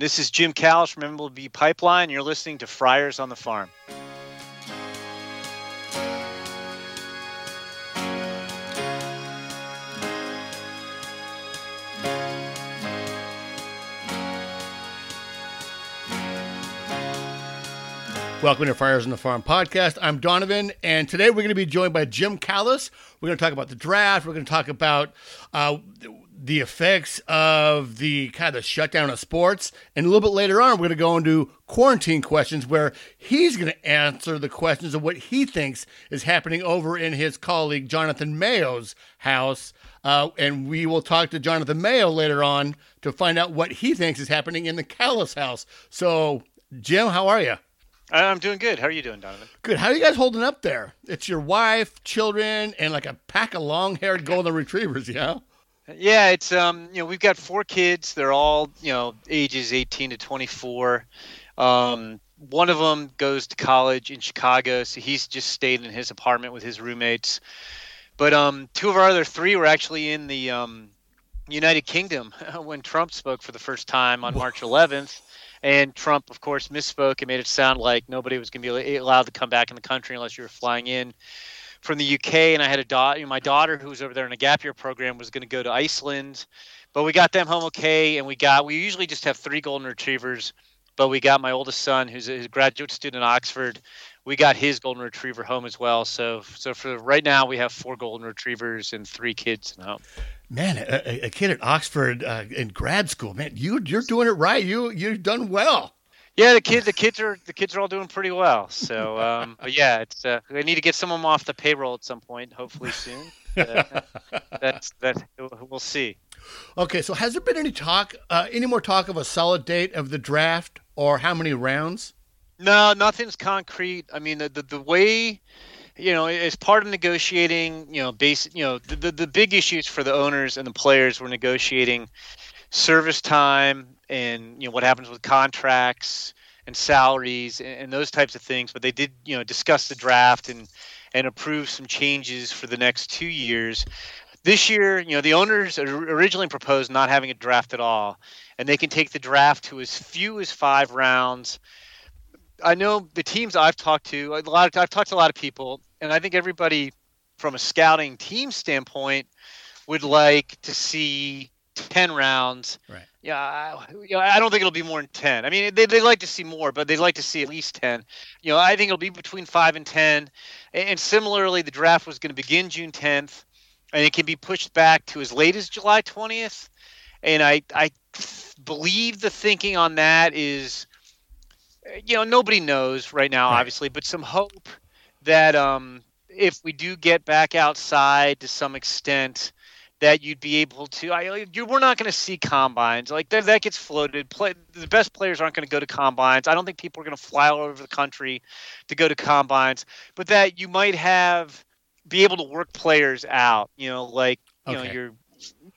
This is Jim Callis from MLB Pipeline. You're listening to Friars on the Farm. Welcome to Friars on the Farm podcast. I'm Donovan, and today we're going to be joined by Jim Callis. We're going to talk about the draft. We're going to talk about uh, the effects of the kind of shutdown of sports. And a little bit later on, we're going to go into quarantine questions where he's going to answer the questions of what he thinks is happening over in his colleague Jonathan Mayo's house. Uh, and we will talk to Jonathan Mayo later on to find out what he thinks is happening in the Callis house. So, Jim, how are you? I'm doing good. How are you doing, Donovan? Good. How are you guys holding up there? It's your wife, children, and like a pack of long-haired golden retrievers, yeah? Yeah, it's um, you know, we've got four kids. They're all, you know, ages 18 to 24. Um, one of them goes to college in Chicago, so he's just stayed in his apartment with his roommates. But um, two of our other three were actually in the um, United Kingdom when Trump spoke for the first time on March 11th. And Trump, of course, misspoke and made it sound like nobody was going to be allowed to come back in the country unless you were flying in from the UK. And I had a daughter, my daughter who was over there in a gap year program was going to go to Iceland, but we got them home okay. And we got, we usually just have three golden retrievers, but we got my oldest son who's a graduate student at Oxford. We got his golden retriever home as well. So, so for right now, we have four golden retrievers and three kids at home. Man, a, a kid at Oxford uh, in grad school, man, you you're doing it right. You you've done well. Yeah, the kids the kids are the kids are all doing pretty well. So, um, but yeah, it's uh, I need to get some of them off the payroll at some point, hopefully soon. Uh, that's that we'll see. Okay, so has there been any talk, uh, any more talk of a solid date of the draft or how many rounds? No, nothing's concrete. I mean, the the, the way you know, as part of negotiating, you know, basic, you know, the, the, the big issues for the owners and the players were negotiating service time and you know what happens with contracts and salaries and, and, those types of things. But they did, you know, discuss the draft and and approve some changes for the next two years. This year, you know, the owners originally proposed not having a draft at all, and they can take the draft to as few as five rounds. I know the teams I've talked to, a lot of, I've talked to a lot of people, and I think everybody from a scouting team standpoint would like to see 10 rounds. Right. Yeah, I, you know, I don't think it'll be more than 10. I mean, they, they like to see more, but they'd like to see at least 10. You know, I think it'll be between 5 and 10. And, and similarly, the draft was going to begin June 10th, and it can be pushed back to as late as July 20th. And I, I believe the thinking on that is, you know, nobody knows right now, obviously, but some hope that um, if we do get back outside to some extent, that you'd be able to. I, you, we're not going to see combines like that. That gets floated. Play, the best players aren't going to go to combines. I don't think people are going to fly all over the country to go to combines. But that you might have be able to work players out. You know, like you okay. know your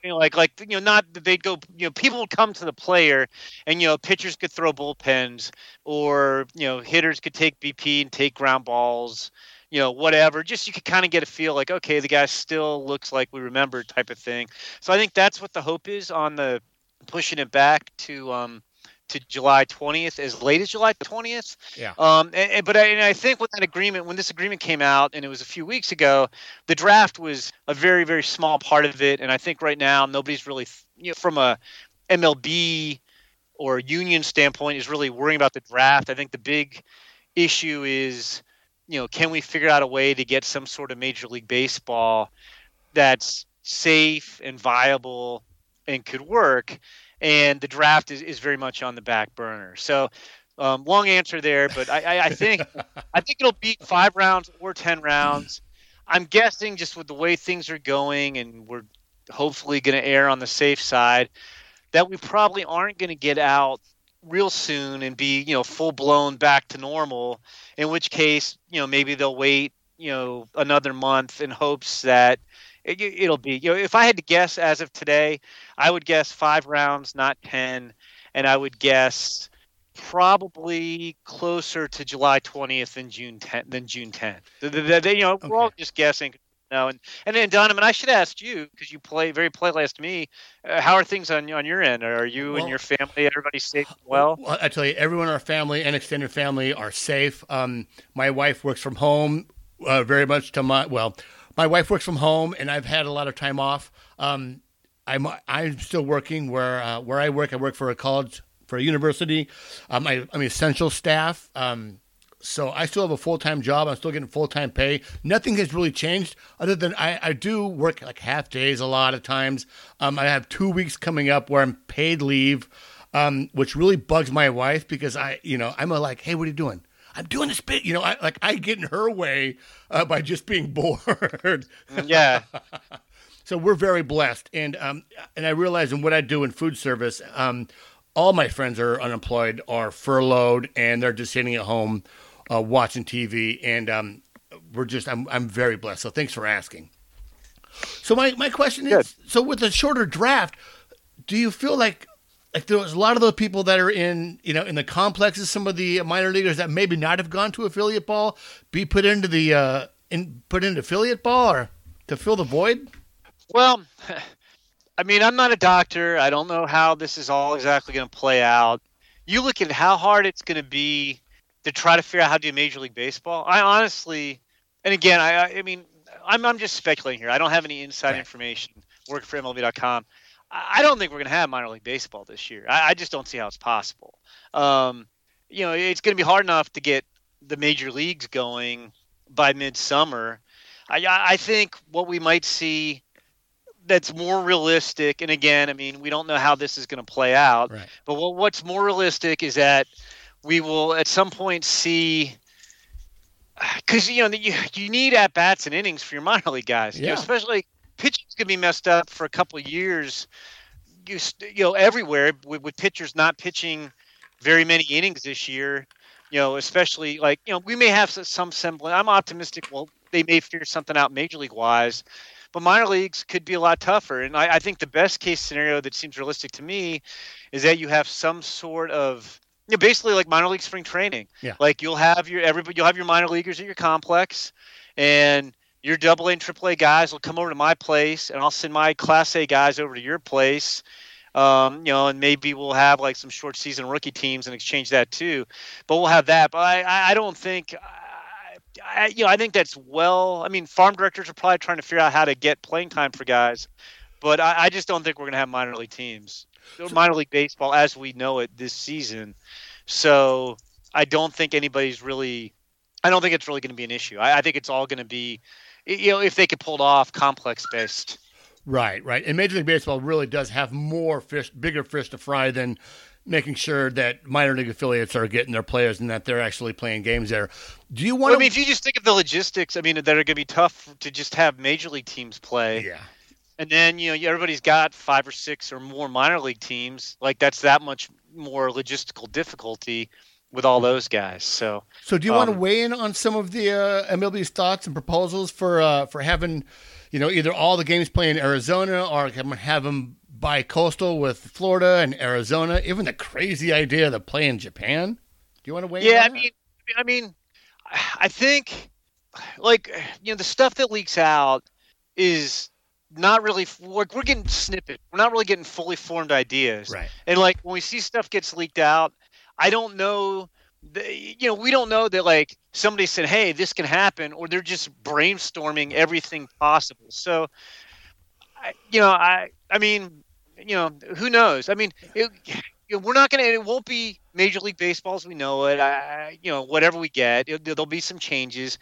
you know, like like you know, not they'd go. You know, people would come to the player, and you know, pitchers could throw bullpens, or you know, hitters could take BP and take ground balls. You know, whatever. Just you could kind of get a feel like, okay, the guy still looks like we remember, type of thing. So I think that's what the hope is on the pushing it back to um, to July 20th, as late as July 20th. Yeah. Um, and, and, but I, and I think with that agreement, when this agreement came out, and it was a few weeks ago, the draft was a very, very small part of it. And I think right now nobody's really, you know, from a MLB or union standpoint, is really worrying about the draft. I think the big issue is, you know, can we figure out a way to get some sort of Major League Baseball that's safe and viable and could work? and the draft is, is very much on the back burner. So, um, long answer there, but I, I, I think I think it'll be five rounds or ten rounds. I'm guessing just with the way things are going, and we're hopefully going to err on the safe side, that we probably aren't going to get out real soon and be you know full blown back to normal. In which case, you know maybe they'll wait you know another month in hopes that it, will be you know if I had to guess as of today, I would guess five rounds, not ten, and I would guess probably closer to July 20th than June 10th than June 10th. The, the, the, you know, okay. we're all just guessing. No, and and then Donovan, I should ask you because you play very play last me. Uh, how are things on on your end? Are you well, and your family, everybody safe well? well? I tell you, everyone in our family and extended family are safe. Um, my wife works from home, uh, very much to my well. My wife works from home, and I've had a lot of time off. Um, I'm I'm still working where uh, where I work. I work for a college for a university. Um, I, am essential staff. Um, so I still have a full time job. I'm still getting full time pay. Nothing has really changed other than I, I do work like half days a lot of times. Um, I have two weeks coming up where I'm paid leave, um, which really bugs my wife because I, you know, I'm a like, hey, what are you doing? I'm doing this bit, you know, I like I get in her way uh, by just being bored. yeah. so we're very blessed, and um, and I realize in what I do in food service, um, all my friends are unemployed, are furloughed, and they're just sitting at home uh, watching TV, and um, we're just I'm I'm very blessed. So thanks for asking. So my my question Good. is: so with a shorter draft, do you feel like like there's a lot of those people that are in you know in the complexes, some of the minor leaguers that maybe not have gone to affiliate ball, be put into the uh, in put into affiliate ball or to fill the void? Well, I mean, I'm not a doctor. I don't know how this is all exactly going to play out. You look at how hard it's going to be to try to figure out how to do Major League Baseball. I honestly, and again, I, I mean, I'm, I'm just speculating here. I don't have any inside right. information working for MLB.com. I don't think we're going to have minor league baseball this year. I, I just don't see how it's possible. Um, you know, it's going to be hard enough to get the major leagues going by midsummer. I, I think what we might see that's more realistic, and again, I mean, we don't know how this is going to play out, right. but what, what's more realistic is that we will at some point see because you know you, you need at bats and innings for your minor league guys, yeah. you know, especially pitching's gonna be messed up for a couple of years. You you know everywhere with, with pitchers not pitching very many innings this year. You know, especially like you know we may have some semblance. I'm optimistic. Well, they may figure something out major league wise, but minor leagues could be a lot tougher. And I, I think the best case scenario that seems realistic to me is that you have some sort of know, basically like minor league spring training. Yeah. Like you'll have your everybody, you'll have your minor leaguers at your complex, and your double A and triple A guys will come over to my place, and I'll send my Class A guys over to your place. Um, you know, and maybe we'll have like some short season rookie teams and exchange that too. But we'll have that. But I, I don't think. I, you know, I think that's well. I mean, farm directors are probably trying to figure out how to get playing time for guys, but I, I just don't think we're going to have minor league teams minor league baseball as we know it this season. So I don't think anybody's really. I don't think it's really going to be an issue. I, I think it's all going to be, you know, if they could pull it off, complex based. Right, right. And Major League Baseball really does have more fish, bigger fish to fry than making sure that minor league affiliates are getting their players and that they're actually playing games there. Do you want? Well, I mean, if you just think of the logistics, I mean, that are going to be tough to just have major league teams play. Yeah and then you know everybody's got five or six or more minor league teams. Like that's that much more logistical difficulty with all those guys. So, so do you um, want to weigh in on some of the uh, MLB's thoughts and proposals for uh, for having, you know, either all the games played in Arizona or have them bi-coastal with Florida and Arizona? Even the crazy idea to play in Japan. Do you want to weigh? In? Yeah, I mean, I mean, I think like you know the stuff that leaks out is not really we're, we're getting snippet we're not really getting fully formed ideas. Right. And like when we see stuff gets leaked out i don't know the, you know we don't know that like somebody said hey this can happen or they're just brainstorming everything possible. So I, you know i i mean you know who knows? I mean it, you know, we're not gonna it won't be major league baseball as we know it. I, you know whatever we get it, there'll be some changes.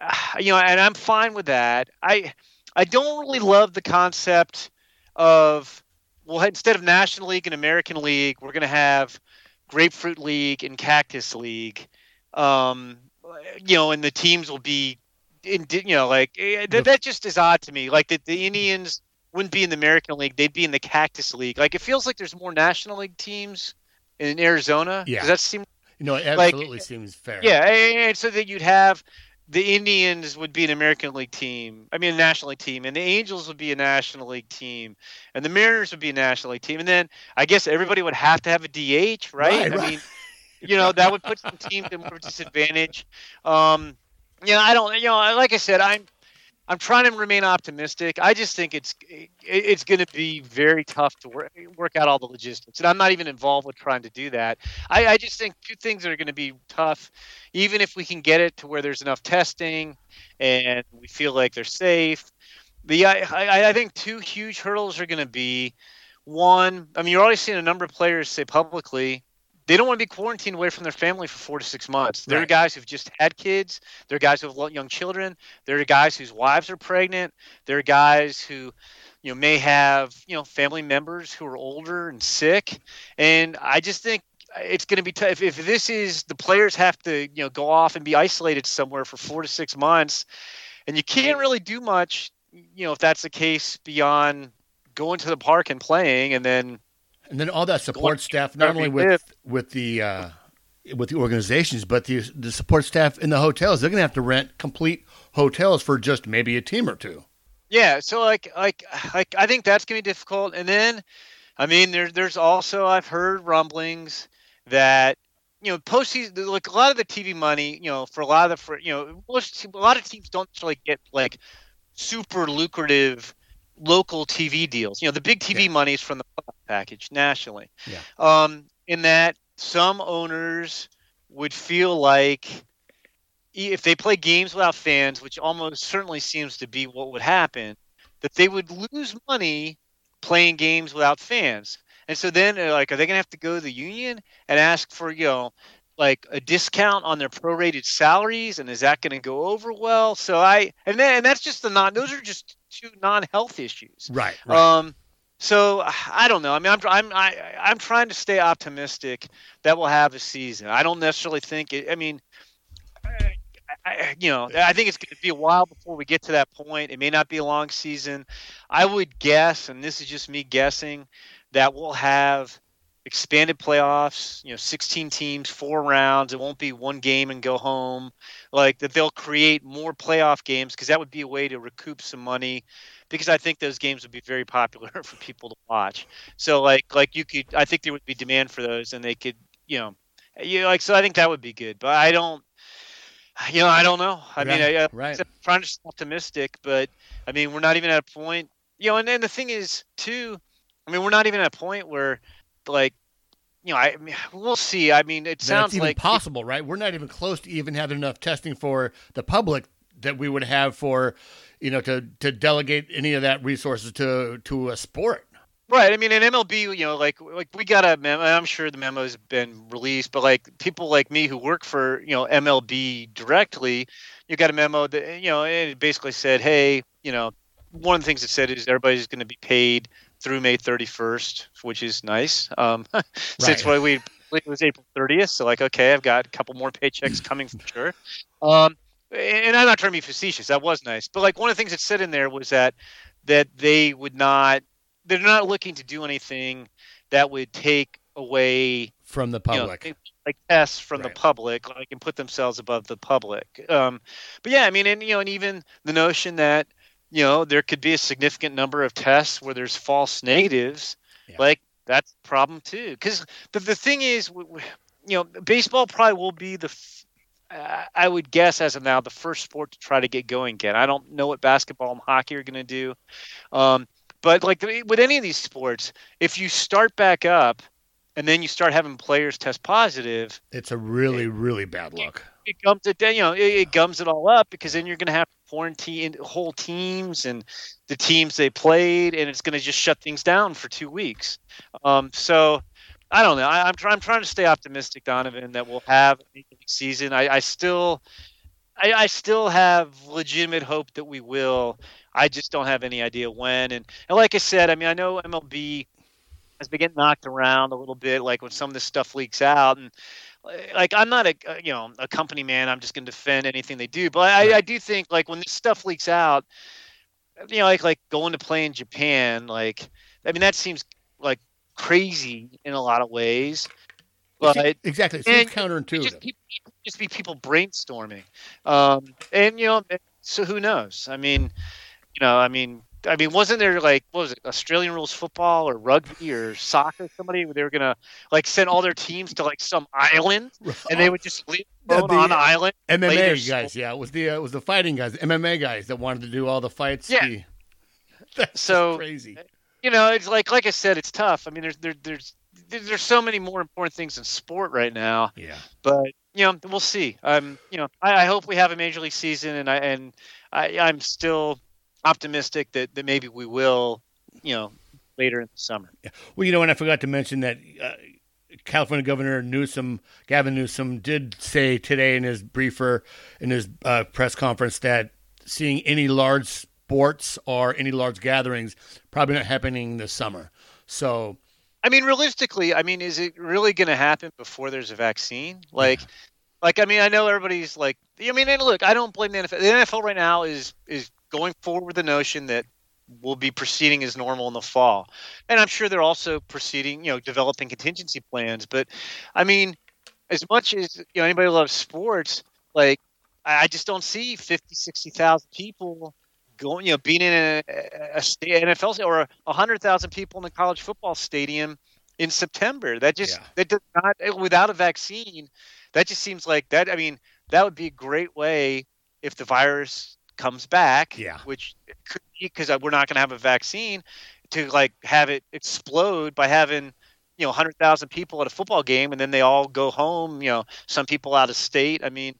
Uh, you know and i'm fine with that. I I don't really love the concept of well instead of National League and American League, we're going to have Grapefruit League and Cactus League. Um, you know, and the teams will be in, you know, like eh, that, that just is odd to me. Like the, the Indians wouldn't be in the American League; they'd be in the Cactus League. Like it feels like there's more National League teams in Arizona. Yeah, Does that seem? You know, it absolutely like, seems fair. Yeah, and so that you'd have the Indians would be an American League team. I mean, a National League team, and the Angels would be a National League team, and the Mariners would be a National League team, and then I guess everybody would have to have a DH, right? right I right. mean, you know, that would put some teams in more disadvantage. Um, you know, I don't, you know, like I said, I'm, I'm trying to remain optimistic. I just think it's it's going to be very tough to work, work out all the logistics, and I'm not even involved with trying to do that. I, I just think two things are going to be tough, even if we can get it to where there's enough testing and we feel like they're safe. The I, I, I think two huge hurdles are going to be one. I mean, you're already seeing a number of players say publicly they don't want to be quarantined away from their family for four to six months. There right. are guys who've just had kids. There are guys who have young children. There are guys whose wives are pregnant. There are guys who, you know, may have you know family members who are older and sick. And I just think it's going to be tough. If, if this is the players have to you know go off and be isolated somewhere for four to six months, and you can't really do much. You know, if that's the case beyond going to the park and playing, and then and then all that support staff, not only with with the uh, with the organizations, but the the support staff in the hotels. They're going to have to rent complete hotels for just maybe a team or two. Yeah, so like like like I think that's going to be difficult. And then, I mean, there's there's also I've heard rumblings that you know postseason like a lot of the TV money, you know, for a lot of the for you know most a lot of teams don't actually get like super lucrative local TV deals. You know, the big TV yeah. money is from the package nationally. Yeah. Um, in that some owners would feel like if they play games without fans, which almost certainly seems to be what would happen, that they would lose money playing games without fans. And so then, like, are they going to have to go to the union and ask for, you know, like a discount on their prorated salaries? And is that going to go over well? So I, and then, and that's just the non, those are just two non-health issues. Right. right. Um, so I don't know. I mean, I'm I'm I, am i am trying to stay optimistic that we'll have a season. I don't necessarily think it. I mean, I, you know, I think it's going to be a while before we get to that point. It may not be a long season. I would guess, and this is just me guessing, that we'll have expanded playoffs. You know, 16 teams, four rounds. It won't be one game and go home. Like that, they'll create more playoff games because that would be a way to recoup some money because I think those games would be very popular for people to watch. So like like you could I think there would be demand for those and they could you know you know, like so I think that would be good. But I don't you know I don't know. I right, mean I, right. I'm trying to be optimistic, but I mean we're not even at a point you know and then the thing is too I mean we're not even at a point where like you know, I, we'll see. I mean, it sounds even like possible, right? We're not even close to even having enough testing for the public that we would have for you know, to to delegate any of that resources to to a sport. Right. I mean, in MLB, you know, like like we got a memo. I'm sure the memo's been released, but like people like me who work for you know MLB directly, you got a memo that you know it basically said, hey, you know, one of the things it said is everybody's going to be paid through May 31st, which is nice. Um, since right. we it was April 30th, so like okay, I've got a couple more paychecks coming for sure. Um, and I'm not trying to be facetious. That was nice, but like one of the things that said in there was that that they would not, they're not looking to do anything that would take away from the public, you know, like tests from right. the public, like and put themselves above the public. Um, but yeah, I mean, and you know, and even the notion that you know there could be a significant number of tests where there's false negatives, yeah. like that's a problem too. Because the the thing is, you know, baseball probably will be the I would guess as of now the first sport to try to get going again. I don't know what basketball and hockey are going to do, um, but like with any of these sports, if you start back up and then you start having players test positive, it's a really really bad look. It, gums it, you know, it, it gums it all up because then you're going to have to quarantine whole teams and the teams they played, and it's going to just shut things down for two weeks. Um, so I don't know. I, am. I'm trying to stay optimistic, Donovan, that we'll have a season. I, I still, I, I, still have legitimate hope that we will. I just don't have any idea when. And, and like I said, I mean, I know MLB has been getting knocked around a little bit, like when some of this stuff leaks out, and like I'm not a you know a company man. I'm just going to defend anything they do, but I, I do think like when this stuff leaks out, you know, like like going to play in Japan, like I mean that seems like crazy in a lot of ways. But exactly, it seems counterintuitive. Just, just, be people brainstorming, um, and you know, so who knows? I mean, you know, I mean, I mean, wasn't there like what was it Australian rules football or rugby or soccer? Somebody they were gonna like send all their teams to like some island, and they would just leave Yeah, them the on the island. their MMA guys, yeah, it was the uh, it was the fighting guys, MMA guys that wanted to do all the fights. Yeah. The- That's So- crazy. You know, it's like like I said, it's tough. I mean, there's there, there's there's there's so many more important things in sport right now. Yeah. but you know we'll see. Um, you know, I, I hope we have a major league season, and I and I, I'm still optimistic that, that maybe we will. You know, later in the summer. Yeah. Well, you know, and I forgot to mention that uh, California Governor Newsom, Gavin Newsom, did say today in his briefer, in his uh, press conference, that seeing any large sports or any large gatherings probably not happening this summer. So, I mean, realistically, I mean, is it really going to happen before there's a vaccine? Like, like I mean, I know everybody's like, I mean, and look, I don't blame the NFL. The NFL right now is is going forward with the notion that we'll be proceeding as normal in the fall, and I'm sure they're also proceeding, you know, developing contingency plans. But, I mean, as much as you know, anybody loves sports, like, I just don't see 50, 60,000 people going, you know, being in a, a state NFL or a hundred thousand people in a college football stadium in September. That just Yeah. that does not eh, without a vaccine. That just seems like that. I mean, that would be a great way if the virus comes back. Yeah. which could be because we're not going to have a vaccine to like have it explode by having you know 100,000 people at a football game and then they all go home. You know, some people out of state. I mean,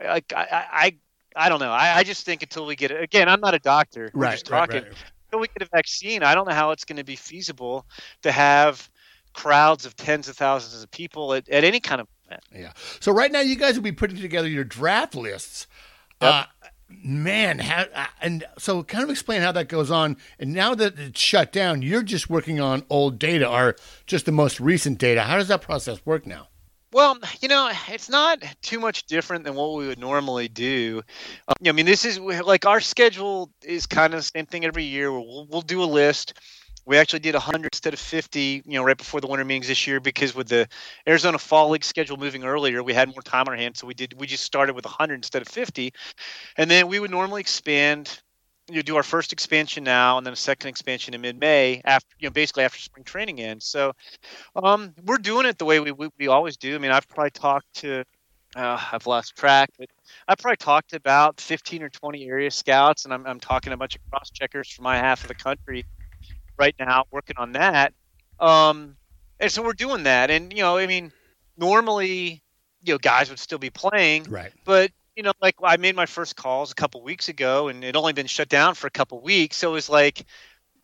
I I I, I don't know. I, I just think until we get it again, I'm not a doctor. We're right, just right, talking right. until we get a vaccine, I don't know how it's going to be feasible to have crowds of tens of thousands of people at, at any kind of event. Yeah. So right now, you guys will be putting together your draft lists. Yep. Uh, man, how, uh, and so kind of explain how that goes on. And now that it's shut down, you're just working on old data or just the most recent data. How does that process work now? Well, you know, it's not too much different than what we would normally do. Um, I mean, this is like our schedule is kind of the same thing every year. Where we'll, we'll do a list. We actually did 100 instead of 50, you know, right before the winter meetings this year because with the Arizona Fall League schedule moving earlier, we had more time on our hands, so we did we just started with 100 instead of 50, and then we would normally expand. You know, do our first expansion now, and then a second expansion in mid-May after, you know, basically after spring training ends. So, um, we're doing it the way we, we, we always do. I mean, I've probably talked to, uh, I've lost track, but I've probably talked to about 15 or 20 area scouts, and I'm, I'm talking a bunch of cross checkers from my half of the country right now, working on that. Um, and so we're doing that. And, you know, I mean, normally, you know, guys would still be playing, Right. but you know, like I made my first calls a couple weeks ago, and it only been shut down for a couple weeks. So it was like,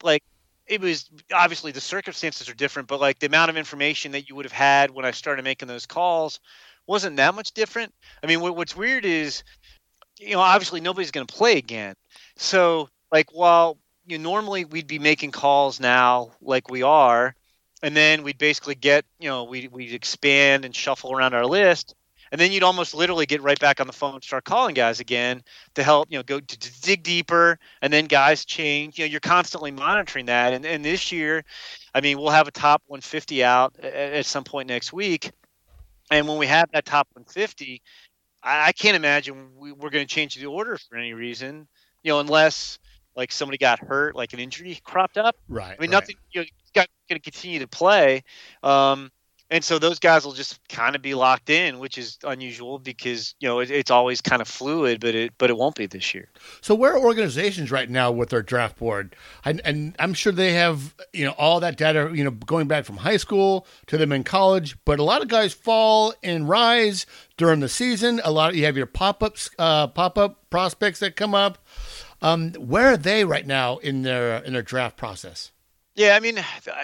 like it was obviously the circumstances are different, but like the amount of information that you would have had when I started making those calls wasn't that much different. I mean, what, what's weird is, you know, obviously nobody's going to play again. So like, while you know, normally we'd be making calls now like we are, and then we'd basically get, you know, we we'd expand and shuffle around our list and then you'd almost literally get right back on the phone and start calling guys again to help you know go to, to dig deeper and then guys change you know you're constantly monitoring that and, and this year i mean we'll have a top 150 out at, at some point next week and when we have that top 150 i, I can't imagine we, we're going to change the order for any reason you know unless like somebody got hurt like an injury cropped up Right. I mean, right. nothing. You know, got going to continue to play, um, and so those guys will just kind of be locked in, which is unusual because you know it, it's always kind of fluid, but it but it won't be this year. So where are organizations right now with their draft board? And, and I'm sure they have you know all that data you know going back from high school to them in college. But a lot of guys fall and rise during the season. A lot of, you have your pop ups, uh, pop up prospects that come up. Um, where are they right now in their in their draft process? Yeah, I mean,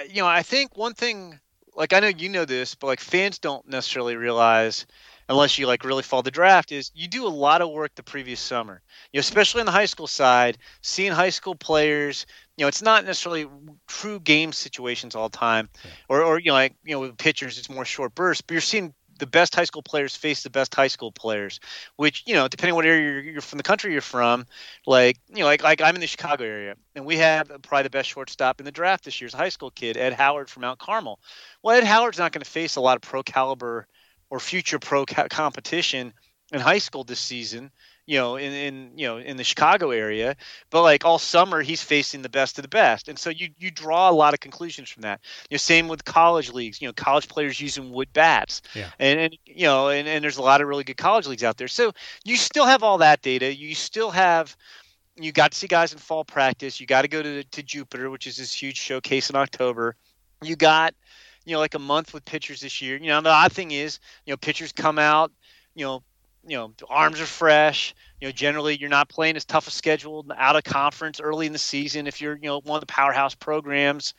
you know, I think one thing, like I know you know this, but like fans don't necessarily realize unless you like really follow the draft is you do a lot of work the previous summer. You know, especially on the high school side, seeing high school players, you know, it's not necessarily true game situations all the time. Or or you know, like, you know, with pitchers it's more short bursts, but you're seeing the best high school players face the best high school players, which, you know, depending on what area you're, you're from the country you're from, like you know, like like I'm in the Chicago area, and we have probably the best shortstop in the draft this year's high school kid, Ed Howard from Mount Carmel. Well, Ed Howard's not going to face a lot of pro caliber or future pro ca- competition in high school this season. You know, in, in you know in the Chicago area. But like all summer, he's facing the best of the best, and so you you draw a lot of conclusions from that. You know, same with college leagues. You know, college players using wood bats, Yeah. and and you know, and, and there's a lot of really good college leagues out there. So you still have all that data. You still have. You got to see guys in fall practice. You got to go to to Jupiter, which is this huge showcase in October. You got you know like a month with pitchers this year. You know the odd thing is you know pitchers come out you know you know arms are fresh. You know generally you're not playing as tough a schedule out of conference early in the season if you're you know one of the powerhouse programs.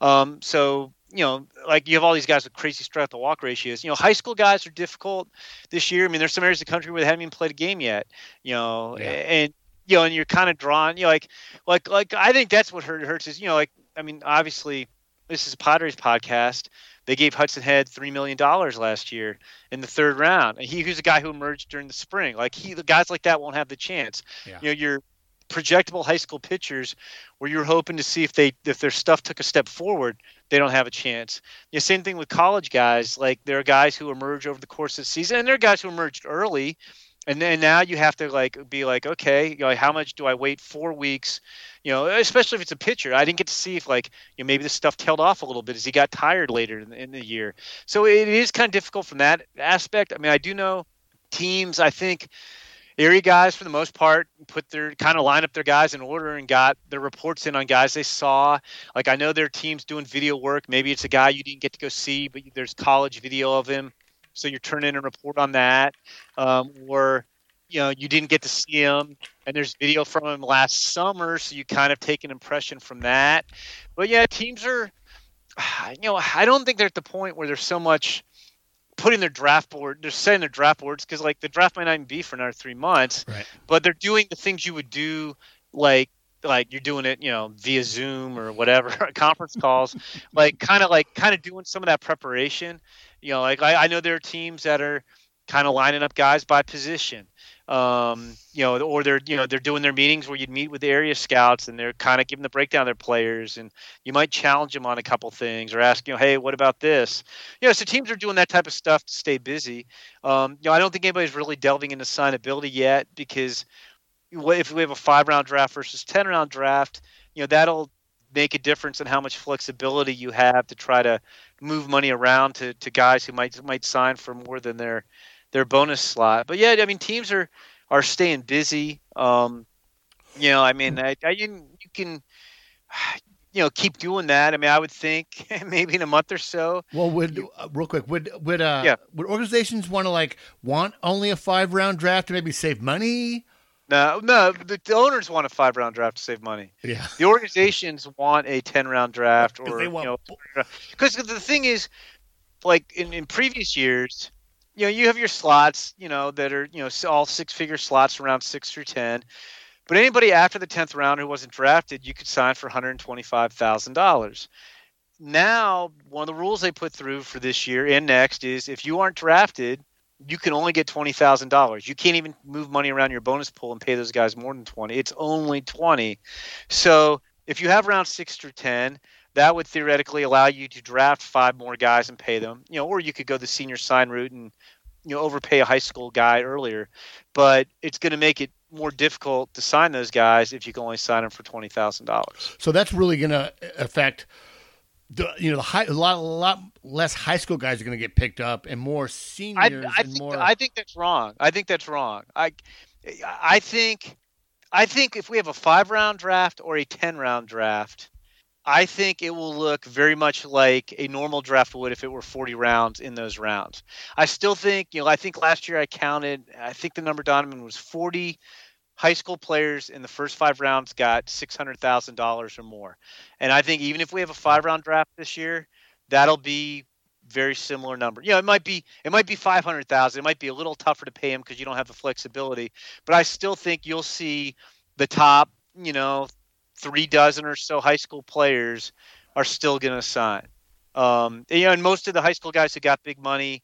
Um, so you know like you have all these guys with crazy strength to walk ratios. You know high school guys are difficult this year. I mean there's some areas of the country where they haven't even played a game yet you know Yeah. and you know and you're kind of drawn you know like like like i think that's what hurt hurts is you know like i mean obviously this is a padres podcast they gave Hudson Head three million dollars last year in the third round. And he who's a guy who emerged during the spring. Like he the guys like that won't have the chance. Yeah. You know, your projectable high school pitchers where you're hoping to see if they if their stuff took a step forward, they don't have a chance. You know, same thing with college guys. Like there are guys who emerge over the course of the season and there are guys who emerged early. And then now you have to like be like, okay, you know, how much do I wait four weeks? You know, especially if it's a pitcher. I didn't get to see if like you know maybe the stuff tailed off a little bit as he got tired later in the, in the year. So it is kind of difficult from that aspect. I mean, I do know teams. I think area guys for the most part put their kind of line up their guys in order and got their reports in on guys they saw. Like I know their teams doing video work. Maybe it's a guy you didn't get to go see, but there's college video of him, so you're turning in a report on that. Um, or you know you didn't get to see him and there's video from him last summer so you kind of take an impression from that but yeah teams are you know i don't think they're at the point where there's so much putting their draft board they're setting their draft boards because like the draft might not even be for another three months Right. but they're doing the things you would do like like you're doing it you know via zoom or whatever conference calls like kind of like kind of doing some of that preparation you know like I, I know there are teams that are kind of lining up guys by position um, you know, or they're you know they're doing their meetings where you'd meet with the area scouts and they're kind of giving the breakdown of their players, and you might challenge them on a couple things or ask you know, hey, what about this? You know, so teams are doing that type of stuff to stay busy. Um, you know, I don't think anybody's really delving into signability yet because if we have a five round draft versus ten round draft, you know that'll make a difference in how much flexibility you have to try to move money around to, to guys who might might sign for more than their their bonus slot. But yeah, I mean teams are are staying busy. Um, you know, I mean, I, I you, you can you know keep doing that. I mean, I would think maybe in a month or so. Well, would uh, real quick would would uh Yeah. would organizations want to like want only a five round draft to maybe save money? No, no, the, the owners want a five round draft to save money. Yeah. The organizations want a ten round draft, or they you know, because the thing is, like in, in previous years, you know, you have your slots, you know, that are you know all six figure slots around six through ten. But anybody after the tenth round who wasn't drafted, you could sign for one hundred twenty five thousand dollars. Now, one of the rules they put through for this year and next is if you aren't drafted, you can only get twenty thousand dollars. You can't even move money around your bonus pool and pay those guys more than twenty. It's only twenty. So if you have round six through ten, that would theoretically allow you to draft five more guys and pay them. You know, or you could go the senior sign route and you know overpay a high school guy earlier. But it's going to make it more difficult to sign those guys if you can only sign them for twenty thousand dollars. So that's really going to affect the you know the high, a lot a lot less high school guys are going to get picked up and more I, seniors I and think more. I think that's wrong. I think that's wrong. I I think I think if we have a five round draft or a ten round draft, I think it will look very much like a normal draft would if it were 40 rounds in those rounds. I still think, you know, I think last year I counted, I think the number Donovan was 40 high school players in the first five rounds got $600,000 or more. And I think even if we have a five round draft this year, that'll be very similar number. You know, it might be it might be 500,000. It might be a little tougher to pay him because you don't have the flexibility, but I still think you'll see the top, you know, three dozen or so high school players are still going to sign. Um, you know, and most of the high school guys who got big money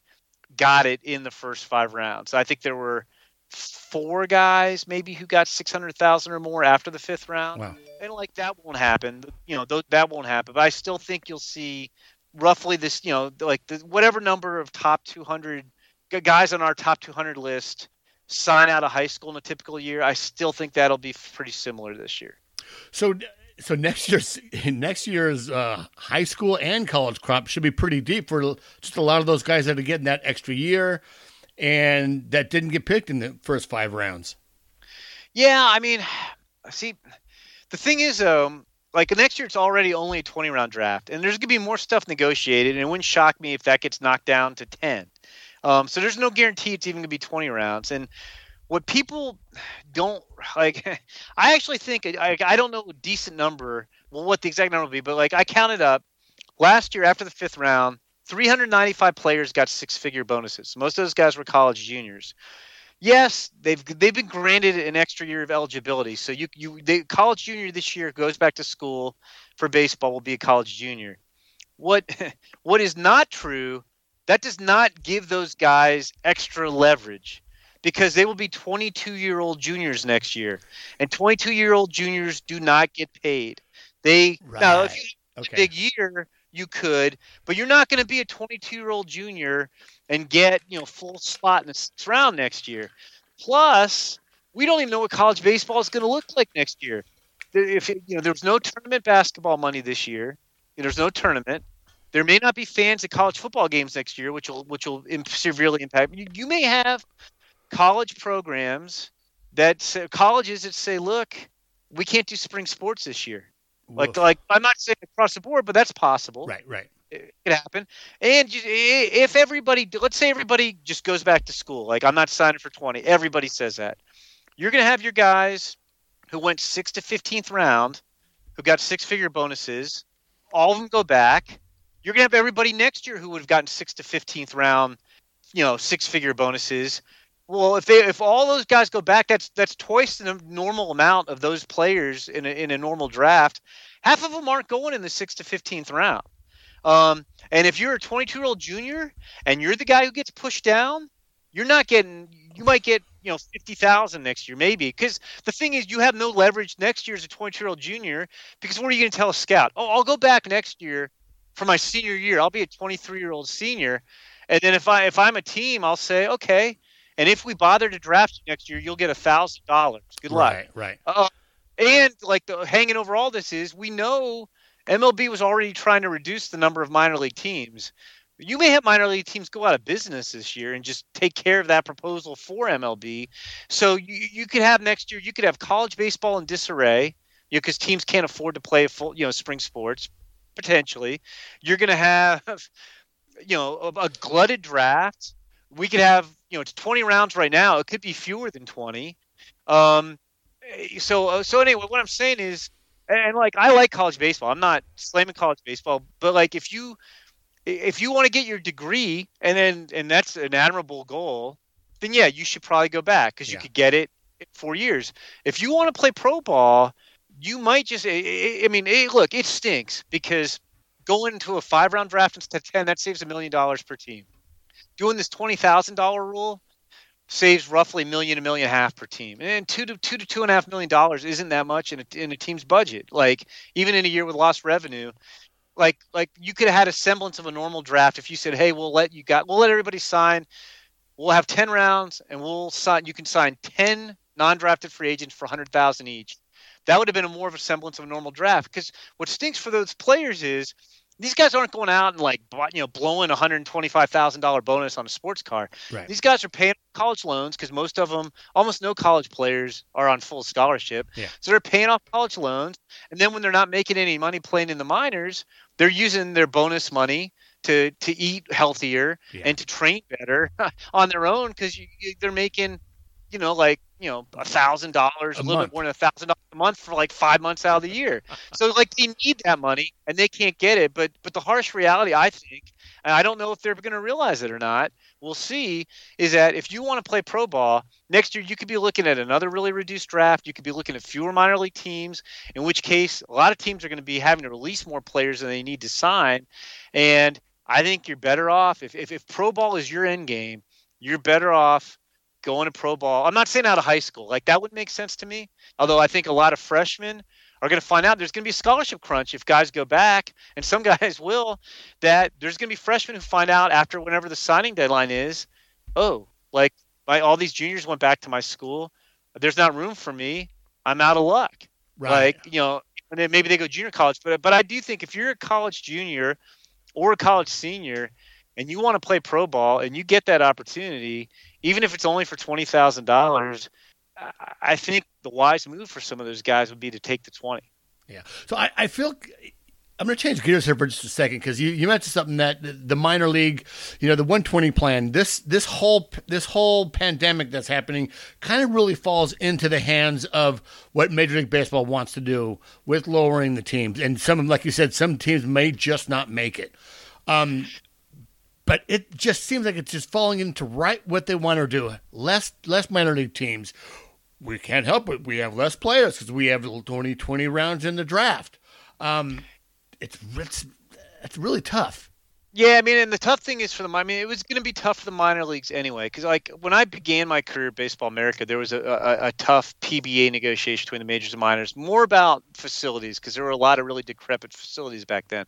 got it in the first five rounds. I think there were four guys maybe who got 600,000 or more after the fifth round. Wow. And like that won't happen. You know, th- that won't happen. But I still think you'll see roughly this, you know, like the, whatever number of top 200 guys on our top 200 list sign out of high school in a typical year, I still think that'll be pretty similar this year. So, so next year's next year's uh, high school and college crop should be pretty deep for just a lot of those guys that are getting that extra year and that didn't get picked in the first five rounds. Yeah, I mean, see, the thing is, um, like next year it's already only a 20 round draft, and there's gonna be more stuff negotiated, and it wouldn't shock me if that gets knocked down to 10. Um, so there's no guarantee it's even gonna be 20 rounds, and what people don't like, I actually think I, I don't know a decent number, well, what the exact number will be, but like I counted up last year after the fifth round, 395 players got six figure bonuses. Most of those guys were college juniors. Yes, they've they've been granted an extra year of eligibility. So you you they, college junior this year goes back to school for baseball will be a college junior. What what is not true? That does not give those guys extra leverage because they will be 22 year old juniors next year, and 22 year old juniors do not get paid. They right. now if you have okay. a big year, you could, but you're not going to be a 22 year old junior and get you know full slot in the sixth round next year. Plus, we don't even know what college baseball is going to look like next year. If you know there's no tournament basketball money this year, there's no tournament. There may not be fans at college football games next year, which will which will severely impact. You, you may have college programs that say, colleges that say, "Look, we can't do spring sports this year." Like, like I'm not saying across the board, but that's possible. Right, right. It could happen. And if everybody, let's say everybody just goes back to school, like I'm not signing for 20. Everybody says that. You're going to have your guys who went six to 15th round, who got six figure bonuses. All of them go back. You're going to have everybody next year who would have gotten six to 15th round, you know, six figure bonuses. Well, if they if all those guys go back, that's that's twice the normal amount of those players in a, in a normal draft. Half of them aren't going in the sixth to fifteenth round. Um, and if you're a 22 year old junior and you're the guy who gets pushed down, you're not getting. You might get you know fifty thousand next year, maybe. Because the thing is, you have no leverage next year as a 22 year old junior. Because what are you going to tell a scout? Oh, I'll go back next year for my senior year. I'll be a 23 year old senior, and then if I if I'm a team, I'll say okay and if we bother to draft you next year, you'll get a thousand dollars. Good luck. Right, right. Uh, and like the hanging over all this is, we know MLB was already trying to reduce the number of minor league teams. You may have minor league teams go out of business this year and just take care of that proposal for MLB. So you, you could have next year, you could have college baseball in disarray, you know, because teams can't afford to play full, you know, spring sports potentially. You're going to have, you know, a, a glutted draft. We could have you know it's 20 rounds right now. It could be fewer than 20. Um, eh, so uh, so anyway, what I'm saying is, and like I like college baseball. I'm not slamming college baseball, but like if you if you want to get your degree and then and that's an admirable goal, then yeah, you should probably go back because you could get it in four years. If you want to play pro ball, you might just. Eh, eh, I mean, look, it stinks because going to a five round draft instead of ten that saves a million dollars per team doing this twenty thousand dollar rule saves roughly a million, a million and a half per team, and two to two to two and a half million dollars isn't that much in a, in a team's budget. Like even in a year with lost revenue, like like you could have had a semblance of a normal draft if you said, hey, we'll let you got we'll let everybody sign. We'll have ten rounds, and we'll sign. You can sign ten non-drafted free agents for hundred thousand each. That would have been a more of a semblance of a normal draft. Because what stinks for those players is these guys aren't going out and like you know blowing a hundred twenty five thousand dollar bonus on a sports car. Right. These guys are paying college loans because most of them, almost no college players are on full scholarship. Yeah. So they're paying off college loans, and then when they're not making any money playing in the minors, they're using their bonus money to to eat healthier yeah. and to train better on their own because they're making you know, like you know, a thousand dollars, a little month. bit more than a thousand dollars a month for like five months out of the year. so like they need that money and they can't get it. But but the harsh reality, I think, and I don't know if they're going to realize it or not. We'll see. Is that if you want to play pro ball next year, you could be looking at another really reduced draft. You could be looking at fewer minor league teams. In which case, a lot of teams are going to be having to release more players than they need to sign. And I think you're better off if if, if pro ball is your end game. You're better off going to pro ball. I'm not saying out of high school. Like that would make sense to me. Although I think a lot of freshmen are going to find out there's going to be a scholarship crunch if guys go back, and some guys will. That there's going to be freshmen who find out after whenever the signing deadline is, oh, like my all these juniors went back to my school. There's not room for me. I'm out of luck. Right. Like you know, and then maybe they go junior college, but but I do think if you're a college junior or a college senior and you want to play pro ball and you get that opportunity, even if it's only for twenty thousand dollars, I think the wise move for some of those guys would be to take the twenty. Yeah. So I, I feel I'm going to change gears here for just a second because you, you mentioned something that the minor league, you know, the 120 plan. This this whole this whole pandemic that's happening kind of really falls into the hands of what Major League Baseball wants to do with lowering the teams, and some, of like you said, some teams may just not make it. Um, but it just seems like it's just falling into right what they want to do. Less less minor league teams. We can't help it. We have less players because we have 20, 20 rounds in the draft. Um, it's it's it's really tough. Yeah, I mean, and the tough thing is for the I mean, it was going to be tough for the minor leagues anyway. Because like when I began my career at Baseball America, there was a, a, a tough PBA negotiation between the majors and minors, more about facilities because there were a lot of really decrepit facilities back then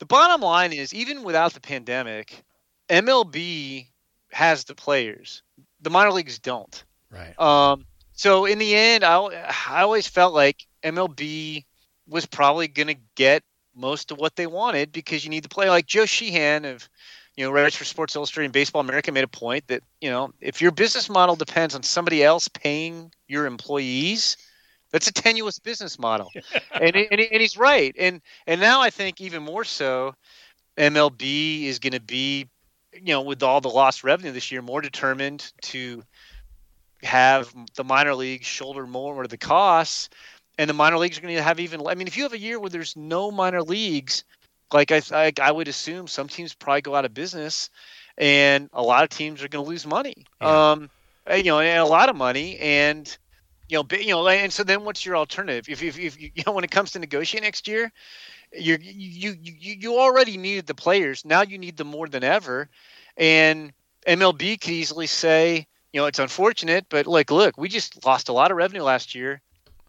the bottom line is even without the pandemic, MLB has the players. The minor leagues don't. Right. Um, so in the end, I, I always felt like MLB was probably going to get most of what they wanted because you need to play. Like Joe Sheehan of, you know, writes for Sports Illustrated and Baseball America made a point that you know if your business model depends on somebody else paying your employees, that's a tenuous business model, and, and and he's right. And and now I think even more so, MLB is going to be, you know, with all the lost revenue this year, more determined to have the minor leagues shoulder more of the costs, and the minor leagues are going to have even. I mean, if you have a year where there's no minor leagues, like I I, I would assume some teams probably go out of business, and a lot of teams are going to lose money. Yeah. Um, you know, and a lot of money, and you know, you know, and so then what's your alternative? If, if, if you know, when it comes to negotiate next year, you you you you already needed the players. Now you need them more than ever, and MLB could easily say, you know, it's unfortunate, but like, look, we just lost a lot of revenue last year.